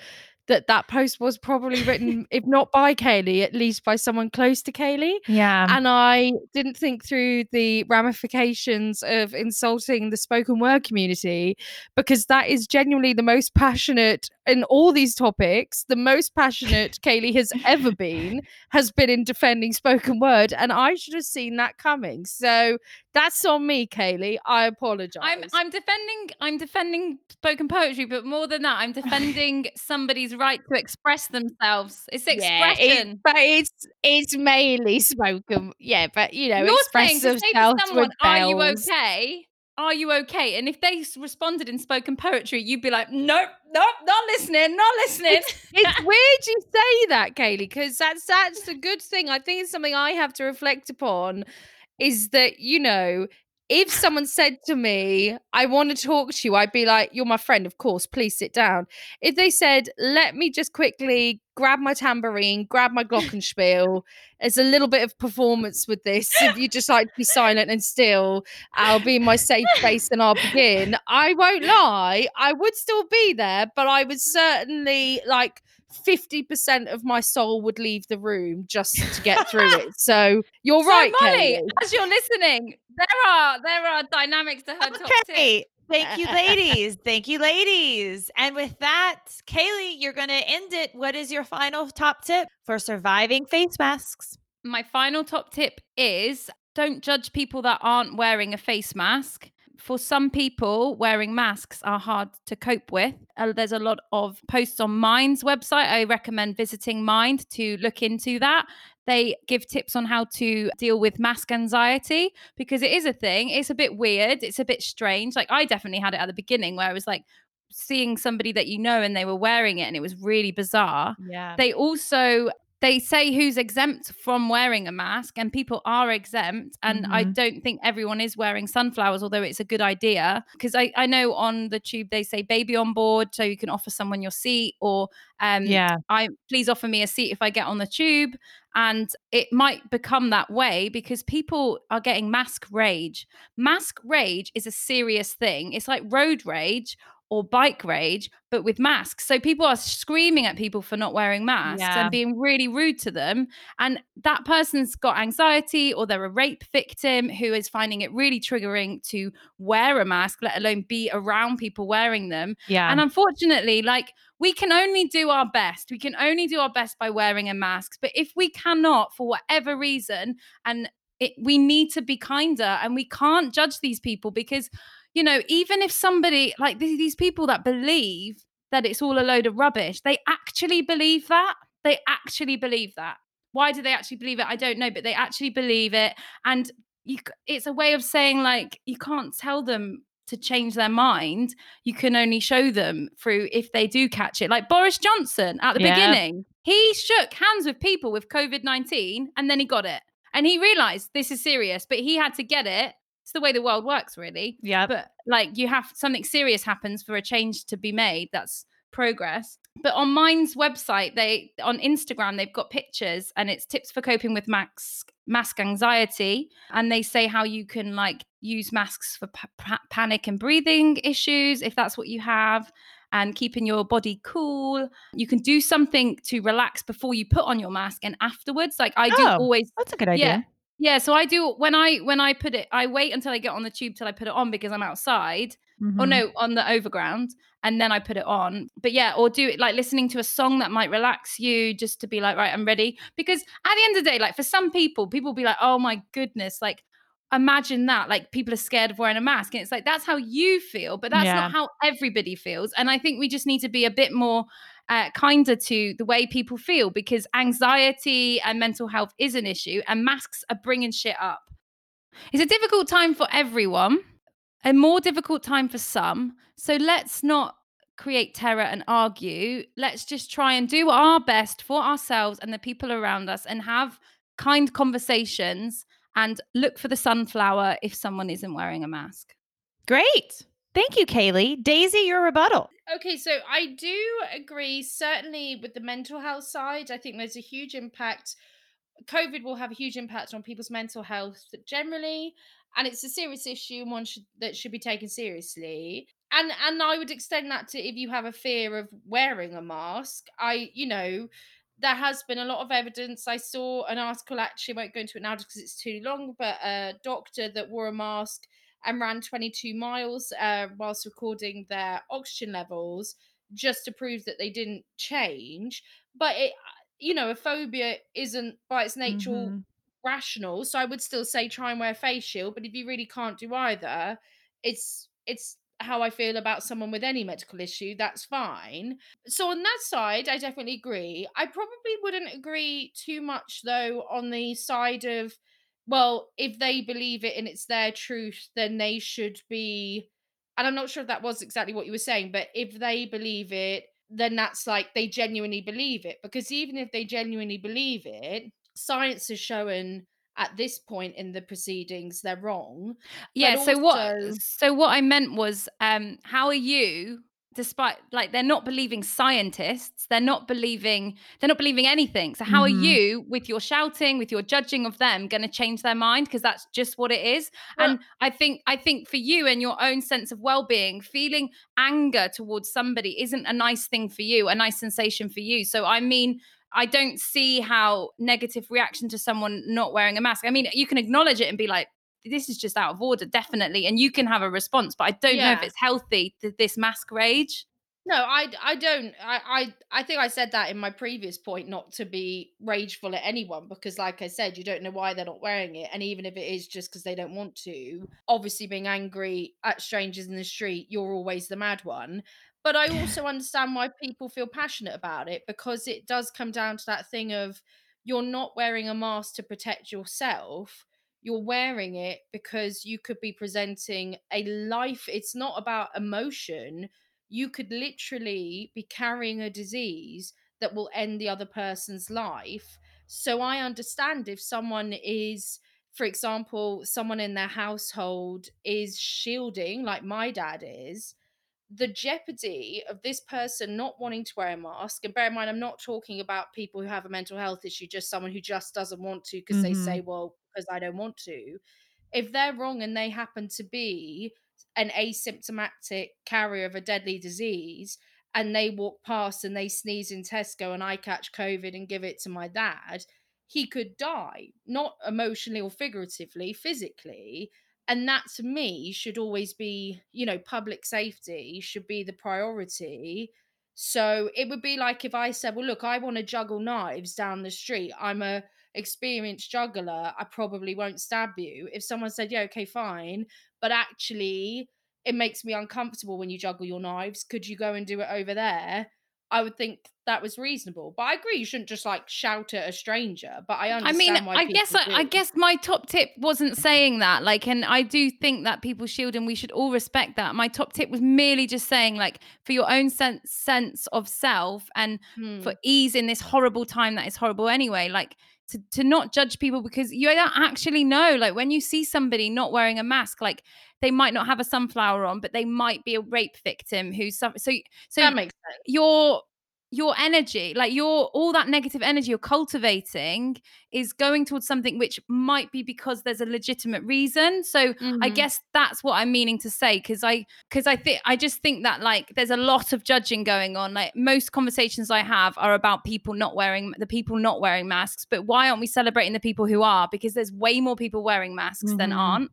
that that post was probably written, if not by Kaylee, at least by someone close to Kaylee. Yeah. and I didn't think through the ramifications of insulting the spoken word community because that is genuinely the most passionate in all these topics. The most passionate Kaylee has ever been has been in defending spoken word, and I should have seen that coming. So that's on me, Kaylee. I apologize. I'm I'm defending I'm defending spoken poetry, but more than that, I'm defending somebody's right to express themselves. It's Yeah, it- expression. but it's it's mainly spoken. Yeah, but you know, You're express saying say to themselves someone, "Are you okay?" Are you okay? And if they responded in spoken poetry, you'd be like, "Nope, nope, not listening, not listening." it's weird you say that, Kaylee, because that's that's the good thing. I think it's something I have to reflect upon is that, you know, if someone said to me, I want to talk to you, I'd be like, You're my friend, of course, please sit down. If they said, Let me just quickly grab my tambourine, grab my glockenspiel, there's a little bit of performance with this. If you just like to be silent and still, I'll be in my safe space and I'll begin. I won't lie, I would still be there, but I would certainly like 50% of my soul would leave the room just to get through it. So you're So, right, Molly, Kaylee. as you're listening, there are there are dynamics to her top tip. Okay. Thank you, ladies. Thank you, ladies. And with that, Kaylee, you're going to end it. What is your final top tip for surviving face masks? My final top tip is don't judge people that aren't wearing a face mask. For some people, wearing masks are hard to cope with. Uh, there's a lot of posts on Mind's website. I recommend visiting Mind to look into that. They give tips on how to deal with mask anxiety because it is a thing. It's a bit weird. It's a bit strange. Like I definitely had it at the beginning where I was like seeing somebody that you know and they were wearing it and it was really bizarre Yeah. they also they say who's exempt from wearing a mask and people are exempt and i Mhm. don't think everyone is wearing sunflowers although it's a good idea because I, I know on the tube they say baby on board so you can offer someone your seat or um Yeah. i please offer me a seat if i get on the tube and it might become that way because people are getting mask rage mask rage is a serious thing it's like road rage or bike rage, but with masks. So people are screaming at people for not wearing masks Yeah. and being really rude to them. And that person's got anxiety or they're a rape victim who is finding it really triggering to wear a mask, let alone be around people wearing them. Yeah. And unfortunately, like we can only do our best. We can only do our best by wearing a mask. But if we cannot, for whatever reason, and it, we need to be kinder and we can't judge these people because you know, even if somebody like these, these people that believe that it's all a load of rubbish, they actually believe that. They actually believe that. Why do they actually believe it? I don't know, but they actually believe it. And you, it's a way of saying, like, you can't tell them to change their mind. You can only show them through if they do catch it. Like Boris Johnson at the Yeah. beginning, he shook hands with people with COVID 19 and then he got it. And he realized this is serious, but he had to get it. It's the way the world works, really yeah. but like you have something serious happens for a change to be made that's progress but on Mind's website they on instagram they've got pictures and it's tips for coping with mask mask anxiety and they say how you can like use masks for pa- pa- panic and breathing issues if that's what you have and keeping your body cool you can do something to relax before you put on your mask and afterwards like i do Oh, always That's a good idea. yeah. Yeah, so I do when I when I put it, I wait until I get on the tube till I put it on because I'm outside. Or Mhm. no, on the overground, and then I put it on. But yeah, or do it like listening to a song that might relax you, just to be like, right, I'm ready. Because at the end of the day, like for some people, people be like, oh my goodness, like imagine that, like people are scared of wearing a mask, and it's like that's how you feel, but that's Yeah. not how everybody feels. And I think we just need to be a bit more uh, kinder to the way people feel because anxiety and mental health is an issue and masks are bringing shit up. It's a difficult time for everyone, a more difficult time for some. So let's not create terror and argue. Let's just try and do our best for ourselves and the people around us and have kind conversations and look for the sunflower if someone isn't wearing a mask. Great. Thank you, Kaylee. Daisy, your rebuttal. Okay, so I do agree, certainly with the mental health side. I think there's a huge impact. COVID will have a huge impact on people's mental health generally, and it's a serious issue and one should, that should be taken seriously. And and I would extend that to if you have a fear of wearing a mask. I, you know, there has been a lot of evidence. I saw an article actually, I won't go into it now because it's too long, but a doctor that wore a mask and ran 22 miles uh, whilst recording their oxygen levels just to prove that they didn't change. But it, you know, a phobia isn't by its nature Mhm. rational. So I would still say try and wear a face shield. But if you really can't do either, it's it's how I feel about someone with any medical issue. That's fine. So on that side, I definitely agree. I probably wouldn't agree too much though on the side of well, if they believe it and it's their truth, then they should be. And I'm not sure if that was exactly what you were saying, but if they believe it, then that's like they genuinely believe it. Because even if they genuinely believe it, science has shown at this point in the proceedings they're wrong. Yeah, so what so what I meant was um how are you despite like they're not believing scientists, they're not believing they're not believing anything. So how Mhm. are you with your shouting, with your judging of them going to change their mind because that's just what it is. Well- and I think I think for you and your own sense of well-being, feeling anger towards somebody isn't a nice thing for you, a nice sensation for you. So I mean I don't see how negative reaction to someone not wearing a mask. I mean, you can acknowledge it and be like, this is just out of order, definitely. And you can have a response, but I don't know if it's healthy, th- this mask rage. No, I I don't. I, I I think I said that in my previous point, not to be rageful at anyone, because like I said, you don't know why they're not wearing it, and even if it is just because they don't want to, obviously being angry at strangers in the street, you're always the mad one. But I also understand why people feel passionate about it because it does come down to that thing of you're not wearing a mask to protect yourself. You're wearing it because you could be presenting a life. It's not about emotion you could literally be carrying a disease that will end the other person's life. So I understand if someone is, for example, someone in their household is shielding, like my dad is, the jeopardy of this person not wanting to wear a mask, and bear in mind, I'm not talking about people who have a mental health issue, just someone who just doesn't want to because they Mhm. say, well, because I don't want to. If they're wrong and they happen to be an asymptomatic carrier of a deadly disease, and they walk past and they sneeze in Tesco and I catch COVID and give it to my dad, he could die, not emotionally or figuratively, physically. And that to me should always be, you know, public safety should be the priority. So it would be like if I said, well, look, I want to juggle knives down the street. I'm a experienced juggler. I probably won't stab you. If someone said, yeah, okay, fine. But actually, it makes me uncomfortable when you juggle your knives. Could you go and do it over there? I would think that was reasonable. But I agree, you shouldn't just like shout at a stranger. But I understand. I mean, why I guess I, I guess my top tip wasn't saying that. Like, and I do think that people shield, and we should all respect that. My top tip was merely just saying, like, for your own sense sense of self and Hmm. for ease in this horrible time that is horrible anyway. Like, to to not judge people because you don't actually know. Like, when you see somebody not wearing a mask, like they might not have a sunflower on, but they might be a rape victim who's suffer- so so that makes sense. your your energy like your all that negative energy you're cultivating is going towards something which might be because there's a legitimate reason so i Mhm. guess that's what i'm meaning to say because i because i think i just think that like there's a lot of judging going on like most conversations i have are about people not wearing the people not wearing masks but why aren't we celebrating the people who are because there's way more people wearing masks than Mhm. aren't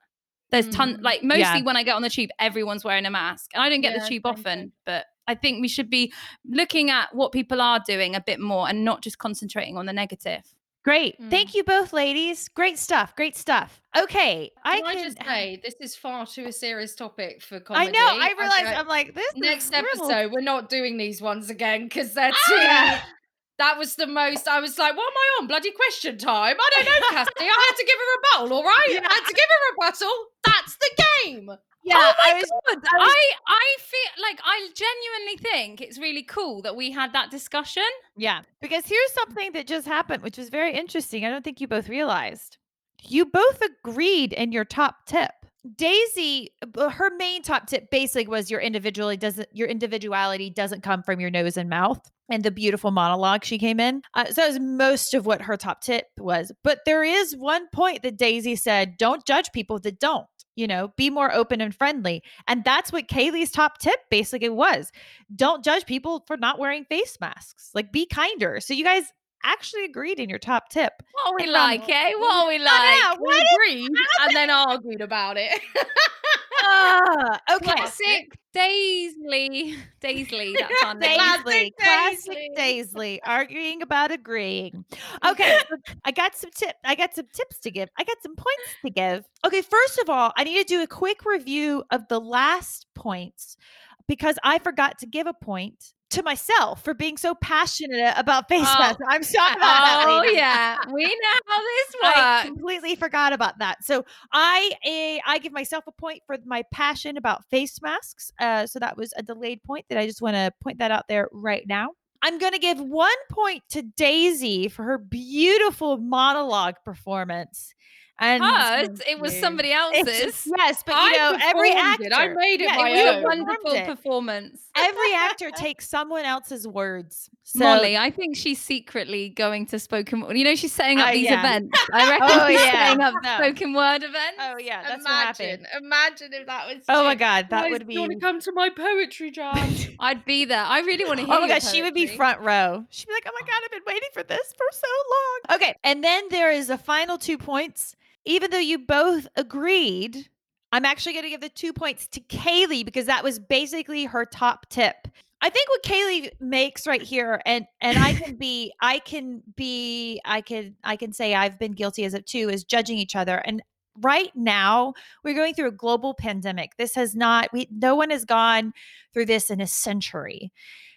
there's ton Mhm. like mostly Yeah. when i get on the tube everyone's wearing a mask and i don't get Yeah, the tube often but i think we should be looking at what people are doing a bit more and not just concentrating on the negative Great. Mm. Thank you both, ladies. Great stuff. Great stuff. Okay. I, can... I just say this is far too a serious topic for comedy. I know. I realized okay. I'm like this. next is real. episode we're not doing these ones again because they're too. Yeah. That was the most. I was like, "What am I on? Bloody question time? I don't know, Cassie. I had to give her a rebuttal. All right, Yeah. I had to give her a rebuttal. That's the game." Yeah. oh I was. I was- I, I feel like i genuinely think it's really cool that we had that discussion Yeah. Because here's something that just happened, which was very interesting. I don't think you both realized. You both agreed in your top tip. Daisy, uh, her main top tip basically was your individuality doesn't your individuality doesn't come from your nose and mouth. And the beautiful monologue she came in. Uh, so that was most of what her top tip was. But there is one point that Daisy said, don't judge people that don't, you know, be more open and friendly. And that's what Kaylee's top tip basically was don't judge people for not wearing face masks. Like be kinder. So you guys actually agreed in your top tip. what are we like um, eh what are we like We agreed and then argued about it. Ah, okay. classic Daisley Daisley that's our Daisley, Classic. Daisley, arguing about agreeing. Okay, I got some tip. I got some tips to give. I got some points to give. Okay, first of all, I need to do a quick review of the last points because I forgot to give a point to myself for being so passionate about face Oh. masks. I'm sorry about that. oh yeah we know how this I completely forgot about that. So I eh, I give myself a point for my passion about face masks. Uh, so that was a delayed point that I just want to point that out there right now. I'm going to give one point to Daisy for her beautiful monologue performance. And Hers, it was somebody It's- else's. yes, but you I know, every actor, it. I made it yeah, my It was a own. performed wonderful it. performance. Every actor takes someone else's words. So, Molly, I think she's secretly going to spoken word. You know, she's setting up Uh, these yeah. events. I reckon Oh, she's yeah. setting up No. spoken word events. Oh yeah, that's what happened. imagine, imagine if that was. Oh my god, that Guys, would be you want to come to my poetry jam? I'd be there. I really want to hear. Oh my your gosh, she would be front row. She'd be like, "Oh my god, I've been waiting for this for so long." Okay, and then there is a final two points. Even though you both agreed, I'm actually going to give the two points to Kaylee because that was basically her top tip. I think what Kaylee makes right here, and and I can be, I can be, I can, I can say I've been guilty as of too, is judging each other. And right now we're going through a global pandemic. This has not we no one has gone through this in a century.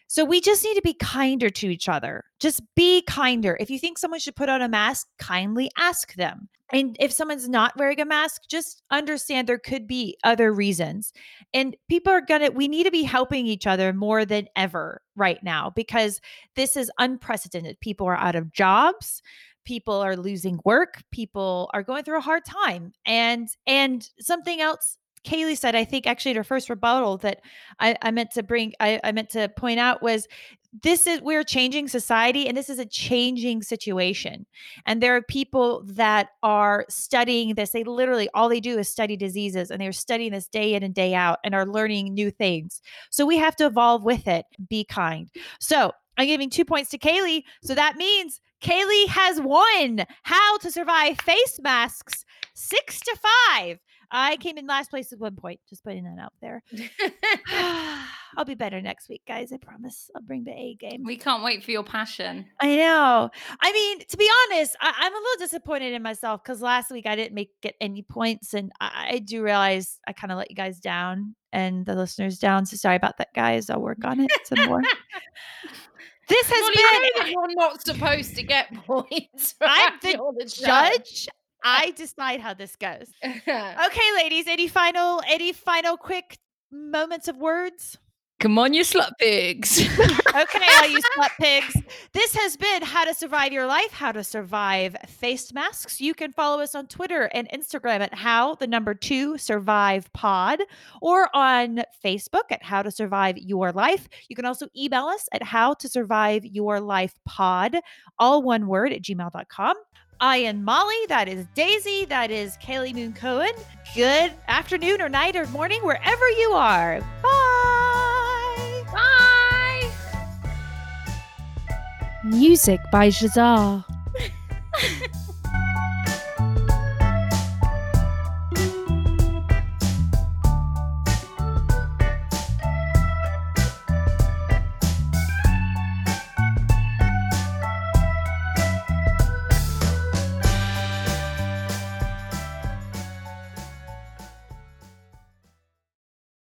So we just need to be kinder to each other. Just be kinder. If you think someone should put on a mask, kindly ask them. And if someone's not wearing a mask, just understand there could be other reasons. And people are going to, we need to be helping each other more than ever right now because this is unprecedented. People are out of jobs people are losing work people are going through a hard time and and something else Kaylee said, I think actually at her first rebuttal that I, I meant to bring, I, I meant to point out was this is we're changing society and this is a changing situation. And there are people that are studying this they literally all they do is study diseases and they're studying this day in and day out and are learning new things. So we have to evolve with it. Be kind. So i'm giving two points to kaylee. So that means kaylee has won how to survive face masks six to five I came in last place at one point. Just putting that out there. I'll be better next week, guys. I promise. I'll bring the A game. We can't wait for your passion. I know. I mean, to be honest, I, am a little disappointed in myself because last week I didn't make get any points, and I, I do realize I kind of let you guys down and the listeners down. So sorry about that, guys. I'll work on it some more. This has well, been. You're not supposed to get points. I'm the, the judge. I decide how this goes. okay, ladies, any final any final quick moments of words? Come on, you slut pigs. okay, all you slut pigs. This has been How to Survive Your Life, How to Survive Face Masks. You can follow us on Twitter and Instagram at How the number two survive pod or on Facebook at How to Survive Your Life. You can also email us at How to Survive Your Life pod, all one word at gmail.com. I am Molly. That is Daisy. That is Kaylee Moon Cohen. Good afternoon or night or morning, wherever you are. Bye. Bye. Music by Jazar.